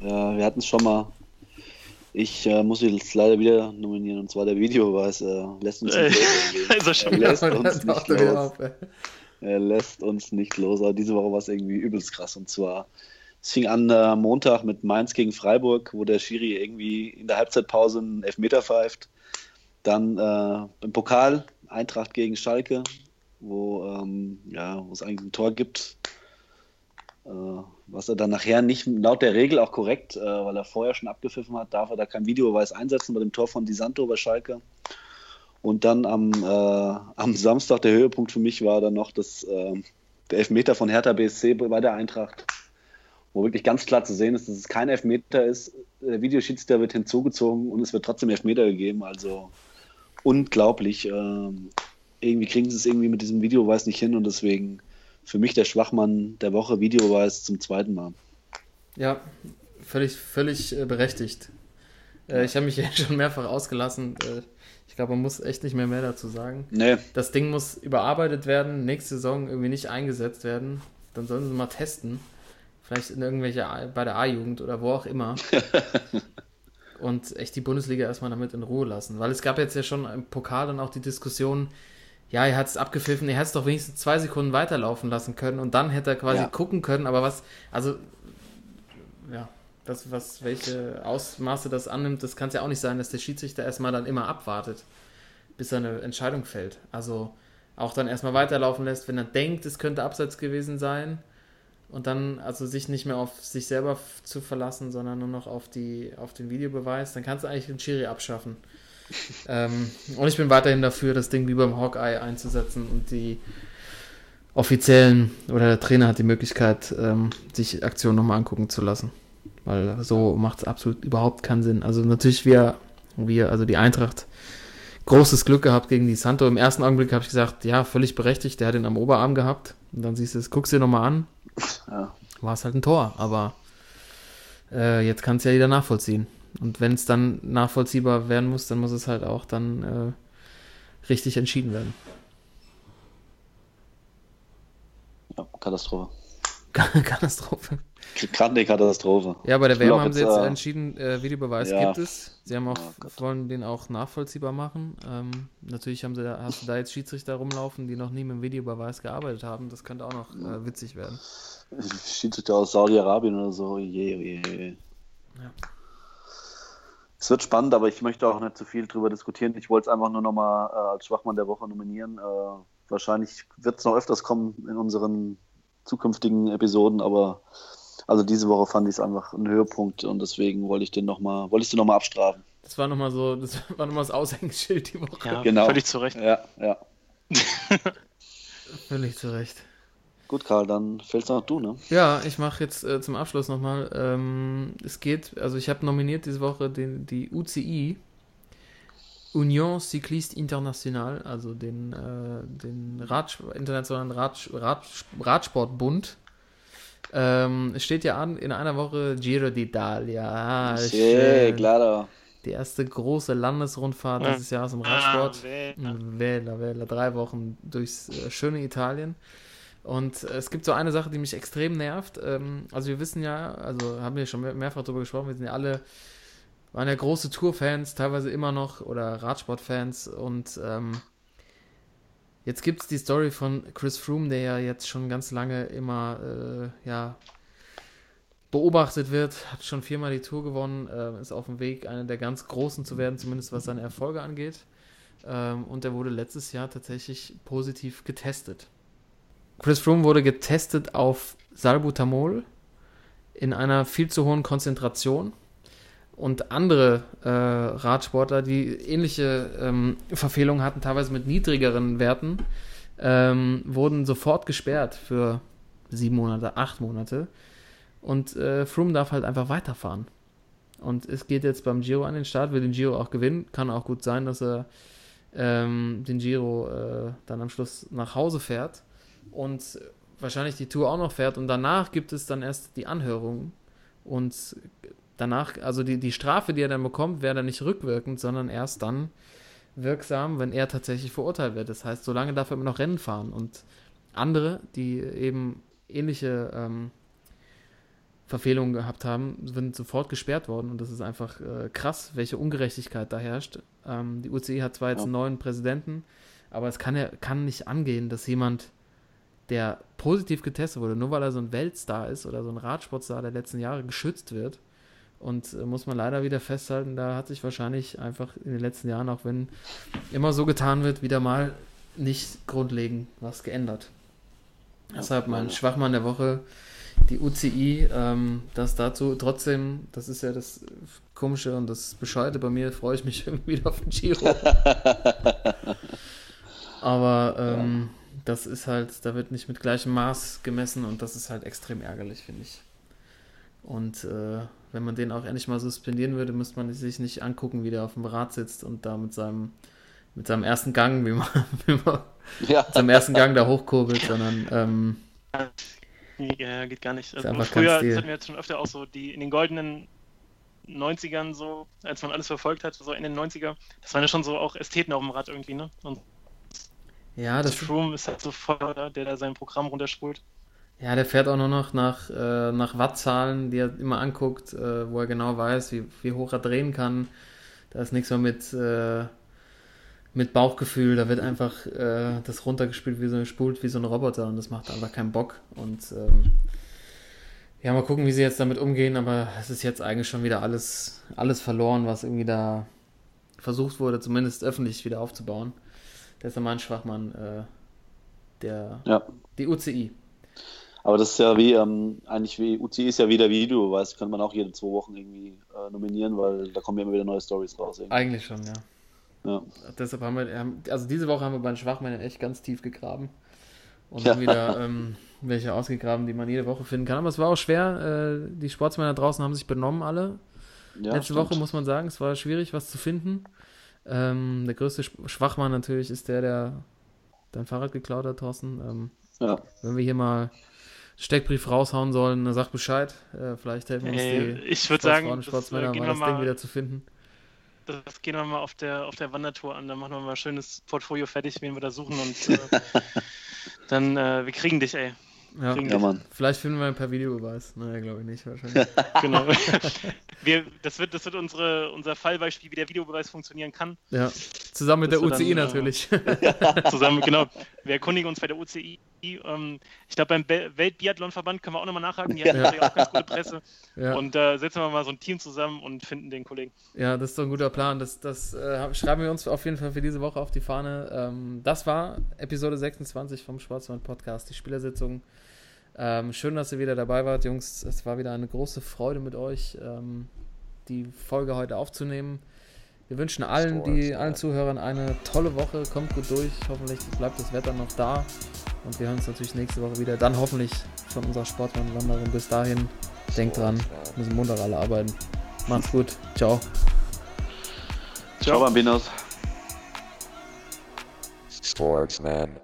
ja, wir hatten es schon mal. Ich äh, muss jetzt leider wieder nominieren, und zwar der Videobeweis. Äh, lässt uns Äh, nicht los. er lässt uns nicht los. Er lässt uns nicht los. Aber diese Woche war es irgendwie übelst krass. Und zwar, es fing an äh, Montag mit Mainz gegen Freiburg, wo der Schiri irgendwie in der Halbzeitpause einen Elfmeter pfeift. Dann äh, im Pokal Eintracht gegen Schalke, wo, ähm, ja, wo es eigentlich ein Tor gibt. Äh, was er dann nachher nicht laut der Regel auch korrekt, äh, weil er vorher schon abgepfiffen hat, darf er da kein Videobeweis einsetzen bei dem Tor von Di Santo bei Schalke. Und dann am, äh, am Samstag der Höhepunkt für mich war dann noch das, äh, der Elfmeter von Hertha BSC bei der Eintracht, wo wirklich ganz klar zu sehen ist, dass es kein Elfmeter ist. Der Videoschiedsrichter wird hinzugezogen und es wird trotzdem Elfmeter gegeben. Also unglaublich. Ähm, irgendwie kriegen sie es irgendwie mit diesem Videobeweis nicht hin und deswegen für mich der Schwachmann der Woche Videobeweis zum zweiten Mal. Ja, völlig, völlig äh, berechtigt. Äh, ich habe mich ja schon mehrfach ausgelassen. Äh, ich glaube, man muss echt nicht mehr mehr dazu sagen. Nee, Das Ding muss überarbeitet werden, nächste Saison irgendwie nicht eingesetzt werden. Dann sollen sie mal testen. Vielleicht in irgendwelche, A- bei der A-Jugend oder wo auch immer. Und echt die Bundesliga erstmal damit in Ruhe lassen. Weil es gab jetzt ja schon im Pokal dann auch die Diskussion, ja, er hat es abgepfiffen, er hätte es doch wenigstens zwei Sekunden weiterlaufen lassen können und dann hätte er quasi Ja. gucken können, aber was, also, ja, das, was, welche Ausmaße das annimmt, das kann es ja auch nicht sein, dass der Schiedsrichter erstmal dann immer abwartet, bis seine Entscheidung fällt. Also auch dann erstmal weiterlaufen lässt, wenn er denkt, es könnte abseits gewesen sein und dann also sich nicht mehr auf sich selber zu verlassen, sondern nur noch auf die auf den Videobeweis, dann kannst du eigentlich den Schiri abschaffen. Ähm, und ich bin weiterhin dafür, das Ding wie beim Hawkeye einzusetzen und die offiziellen oder der Trainer hat die Möglichkeit, ähm, sich Aktionen nochmal angucken zu lassen. Weil so macht es absolut überhaupt keinen Sinn. Also natürlich wir, wir, also die Eintracht, großes Glück gehabt gegen die Santo. Im ersten Augenblick habe ich gesagt, ja, völlig berechtigt, der hat ihn am Oberarm gehabt. Und dann siehst du es, guckst dir nochmal an, ja. war es halt ein Tor. Aber äh, jetzt kann es ja jeder nachvollziehen. Und wenn es dann nachvollziehbar werden muss, dann muss es halt auch dann äh, richtig entschieden werden. ja, Katastrophe. Katastrophe. Eine Katastrophe. Ja, bei der WM haben sie jetzt, äh, entschieden, äh, Videobeweis ja. gibt es. Sie haben auch, Oh wollen den auch nachvollziehbar machen. Ähm, natürlich haben sie da, hast du da jetzt Schiedsrichter rumlaufen, die noch nie mit dem Videobeweis gearbeitet haben. Das könnte auch noch äh, witzig werden. Schiedsrichter aus Saudi-Arabien oder so. Je, je, je. Ja. Es wird spannend, aber ich möchte auch nicht zu viel drüber diskutieren. Ich wollte es einfach nur nochmal äh, als Schwachmann der Woche nominieren. Äh, wahrscheinlich wird es noch öfters kommen in unseren zukünftigen Episoden, aber also diese Woche fand ich es einfach ein Höhepunkt und deswegen wollte ich den noch mal, wollte ich den nochmal abstrafen. Das war nochmal so, das war nochmal das Aushängeschild die Woche. Ja, Genau. völlig zu Recht. Ja, ja. Völlig zu Recht. Gut, Karl, dann fällst noch du, ne? Ja, ich mache jetzt äh, zum Abschluss nochmal. Ähm, es geht, also ich habe nominiert diese Woche den, die UCI, Union Cycliste International, also den, äh, den Rad, Internationalen Rad, Rad, Radsportbund. Ähm, es steht ja an, in einer Woche Giro d'Italia. Ah, Sí, claro. Die erste große Landesrundfahrt Ja. dieses Jahres im Radsport. Ah, Wähler. Wähler, Wähler, drei Wochen durchs äh, schöne Italien. Und äh, es gibt so eine Sache, die mich extrem nervt. Ähm, also wir wissen ja, also haben wir schon mehr, mehrfach darüber gesprochen, wir sind ja alle, waren ja große Tourfans, teilweise immer noch, oder Radsportfans. Und ähm, jetzt gibt es die Story von Chris Froome, der ja jetzt schon ganz lange immer, äh, ja, beobachtet wird, hat schon viermal die Tour gewonnen, äh, ist auf dem Weg, einer der ganz Großen zu werden, zumindest was seine Erfolge angeht. Ähm, und er wurde letztes Jahr tatsächlich positiv getestet. Chris Froome wurde getestet auf Salbutamol in einer viel zu hohen Konzentration. Und andere äh, Radsportler, die ähnliche ähm, Verfehlungen hatten, teilweise mit niedrigeren Werten, ähm, wurden sofort gesperrt für sieben Monate, acht Monate. Und äh, Froome darf halt einfach weiterfahren. Und es geht jetzt beim Giro an den Start, will den Giro auch gewinnen. Kann auch gut sein, dass er ähm, den Giro äh, dann am Schluss nach Hause fährt und wahrscheinlich die Tour auch noch fährt. Und danach gibt es dann erst die Anhörung. Und danach, also die, die Strafe, die er dann bekommt, wäre dann nicht rückwirkend, sondern erst dann wirksam, wenn er tatsächlich verurteilt wird. Das heißt, solange darf er immer noch Rennen fahren. Und andere, die eben ähnliche ähm, Verfehlungen gehabt haben, sind sofort gesperrt worden. Und das ist einfach äh, krass, welche Ungerechtigkeit da herrscht. Ähm, die UCI hat zwar jetzt Ja. einen neuen Präsidenten, aber es kann ja kann nicht angehen, dass jemand, der positiv getestet wurde, nur weil er so ein Weltstar ist oder so ein Radsportstar der letzten Jahre geschützt wird. Und äh, muss man leider wieder festhalten, da hat sich wahrscheinlich einfach in den letzten Jahren, auch wenn immer so getan wird, wieder mal nicht grundlegend was geändert. Deshalb mein. Schwachmann der Woche die UCI, ähm, dass dazu trotzdem, das ist ja das Komische und das Bescheide bei mir, freue ich mich irgendwie wieder auf den Giro. Aber ähm, das ist halt, da wird nicht mit gleichem Maß gemessen und das ist halt extrem ärgerlich, finde ich. Und äh, wenn man den auch endlich mal suspendieren würde, müsste man sich nicht angucken, wie der auf dem Rad sitzt und da mit seinem, mit seinem ersten Gang, wie man, wie man Ja. mit seinem ersten Gang da hochkurbelt, sondern ähm, Ja, geht gar nicht. Also früher, hatten wir jetzt schon öfter auch so, die in den goldenen 90ern so, als man alles verfolgt hat, so in den 90er, das waren ja schon so auch Ästheten auf dem Rad irgendwie, ne? Und ja, das, Froome ist halt so voll, der da sein Programm runterspult. ja, der fährt auch nur noch nach, äh, nach Wattzahlen, die er immer anguckt, äh, wo er genau weiß, wie, wie hoch er drehen kann. Da ist nichts mehr mit, äh, mit Bauchgefühl, da wird einfach äh, das runtergespielt wie so gespult wie so ein Roboter und das macht einfach keinen Bock. Und ähm, ja, mal gucken, wie sie jetzt damit umgehen, aber es ist jetzt eigentlich schon wieder alles, alles verloren, was irgendwie da versucht wurde, zumindest öffentlich wieder aufzubauen. Der ist ja mein Schwachmann, äh, der, ja. die UCI. Aber das ist ja wie, ähm, eigentlich wie, UCI ist ja wieder Video, weißt könnte man auch jede zwei Wochen irgendwie äh, nominieren, weil da kommen ja immer wieder neue Stories raus. Irgendwie. Eigentlich schon, ja. Ja. Deshalb haben wir, also diese Woche haben wir bei den Schwachmännern echt ganz tief gegraben und Ja. haben wieder ähm, welche ausgegraben, die man jede Woche finden kann. Aber es war auch schwer. Äh, die Sportsmänner draußen haben sich benommen alle. Ja, Letzte stimmt. Woche muss man sagen, es war schwierig, was zu finden. Ähm, der größte Sch- Schwachmann natürlich ist der, der dein Fahrrad geklaut hat, Thorsten. Ähm, Ja. wenn wir hier mal Steckbrief raushauen sollen, dann sag Bescheid. Äh, vielleicht helfen uns Ey, die ich würde sagen, Sportsfrauen, das, äh, Sportsmänner, gehen mal wir das Ding mal, wieder zu finden. das gehen wir mal auf der, auf der Wandertour an. Dann machen wir mal ein schönes Portfolio fertig, wen wir da suchen und äh, dann, äh, wir kriegen dich, ey. Ja. Ja, Mann. Vielleicht finden wir ein paar Videobeweis. Naja, glaube ich nicht, wahrscheinlich. Genau. wir, das wird, das wird unsere, unser Fallbeispiel, wie der Videobeweis funktionieren kann. Ja, zusammen mit Das der UCI dann, äh, natürlich. Zusammen, genau. Wir erkundigen uns bei der UCI. Ähm, ich glaube, beim Be Weltbiathlonverband können wir auch nochmal nachhaken. Die haben natürlich auch ganz gute Presse. ja. Und da setzen wir mal so ein Team zusammen und finden den Kollegen. ja, das ist doch ein guter Plan. Das, das äh, schreiben wir uns auf jeden Fall für diese Woche auf die Fahne. Ähm, das war Episode 26 vom Schwarzwald Podcast, die Spielersitzung. Ähm, schön, dass ihr wieder dabei wart, Jungs. Es war wieder eine große Freude mit euch, ähm, die Folge heute aufzunehmen. Wir wünschen allen, die, allen Zuhörern eine tolle Woche. Kommt gut durch. Hoffentlich bleibt das Wetter noch da. Und wir hören uns natürlich nächste Woche wieder. Dann hoffentlich von unserer Sportmann-Wanderung. Bis dahin, denkt dran, müssen Montag alle arbeiten. Macht's gut. Ciao. Ciao, Bambinos. Sportsman.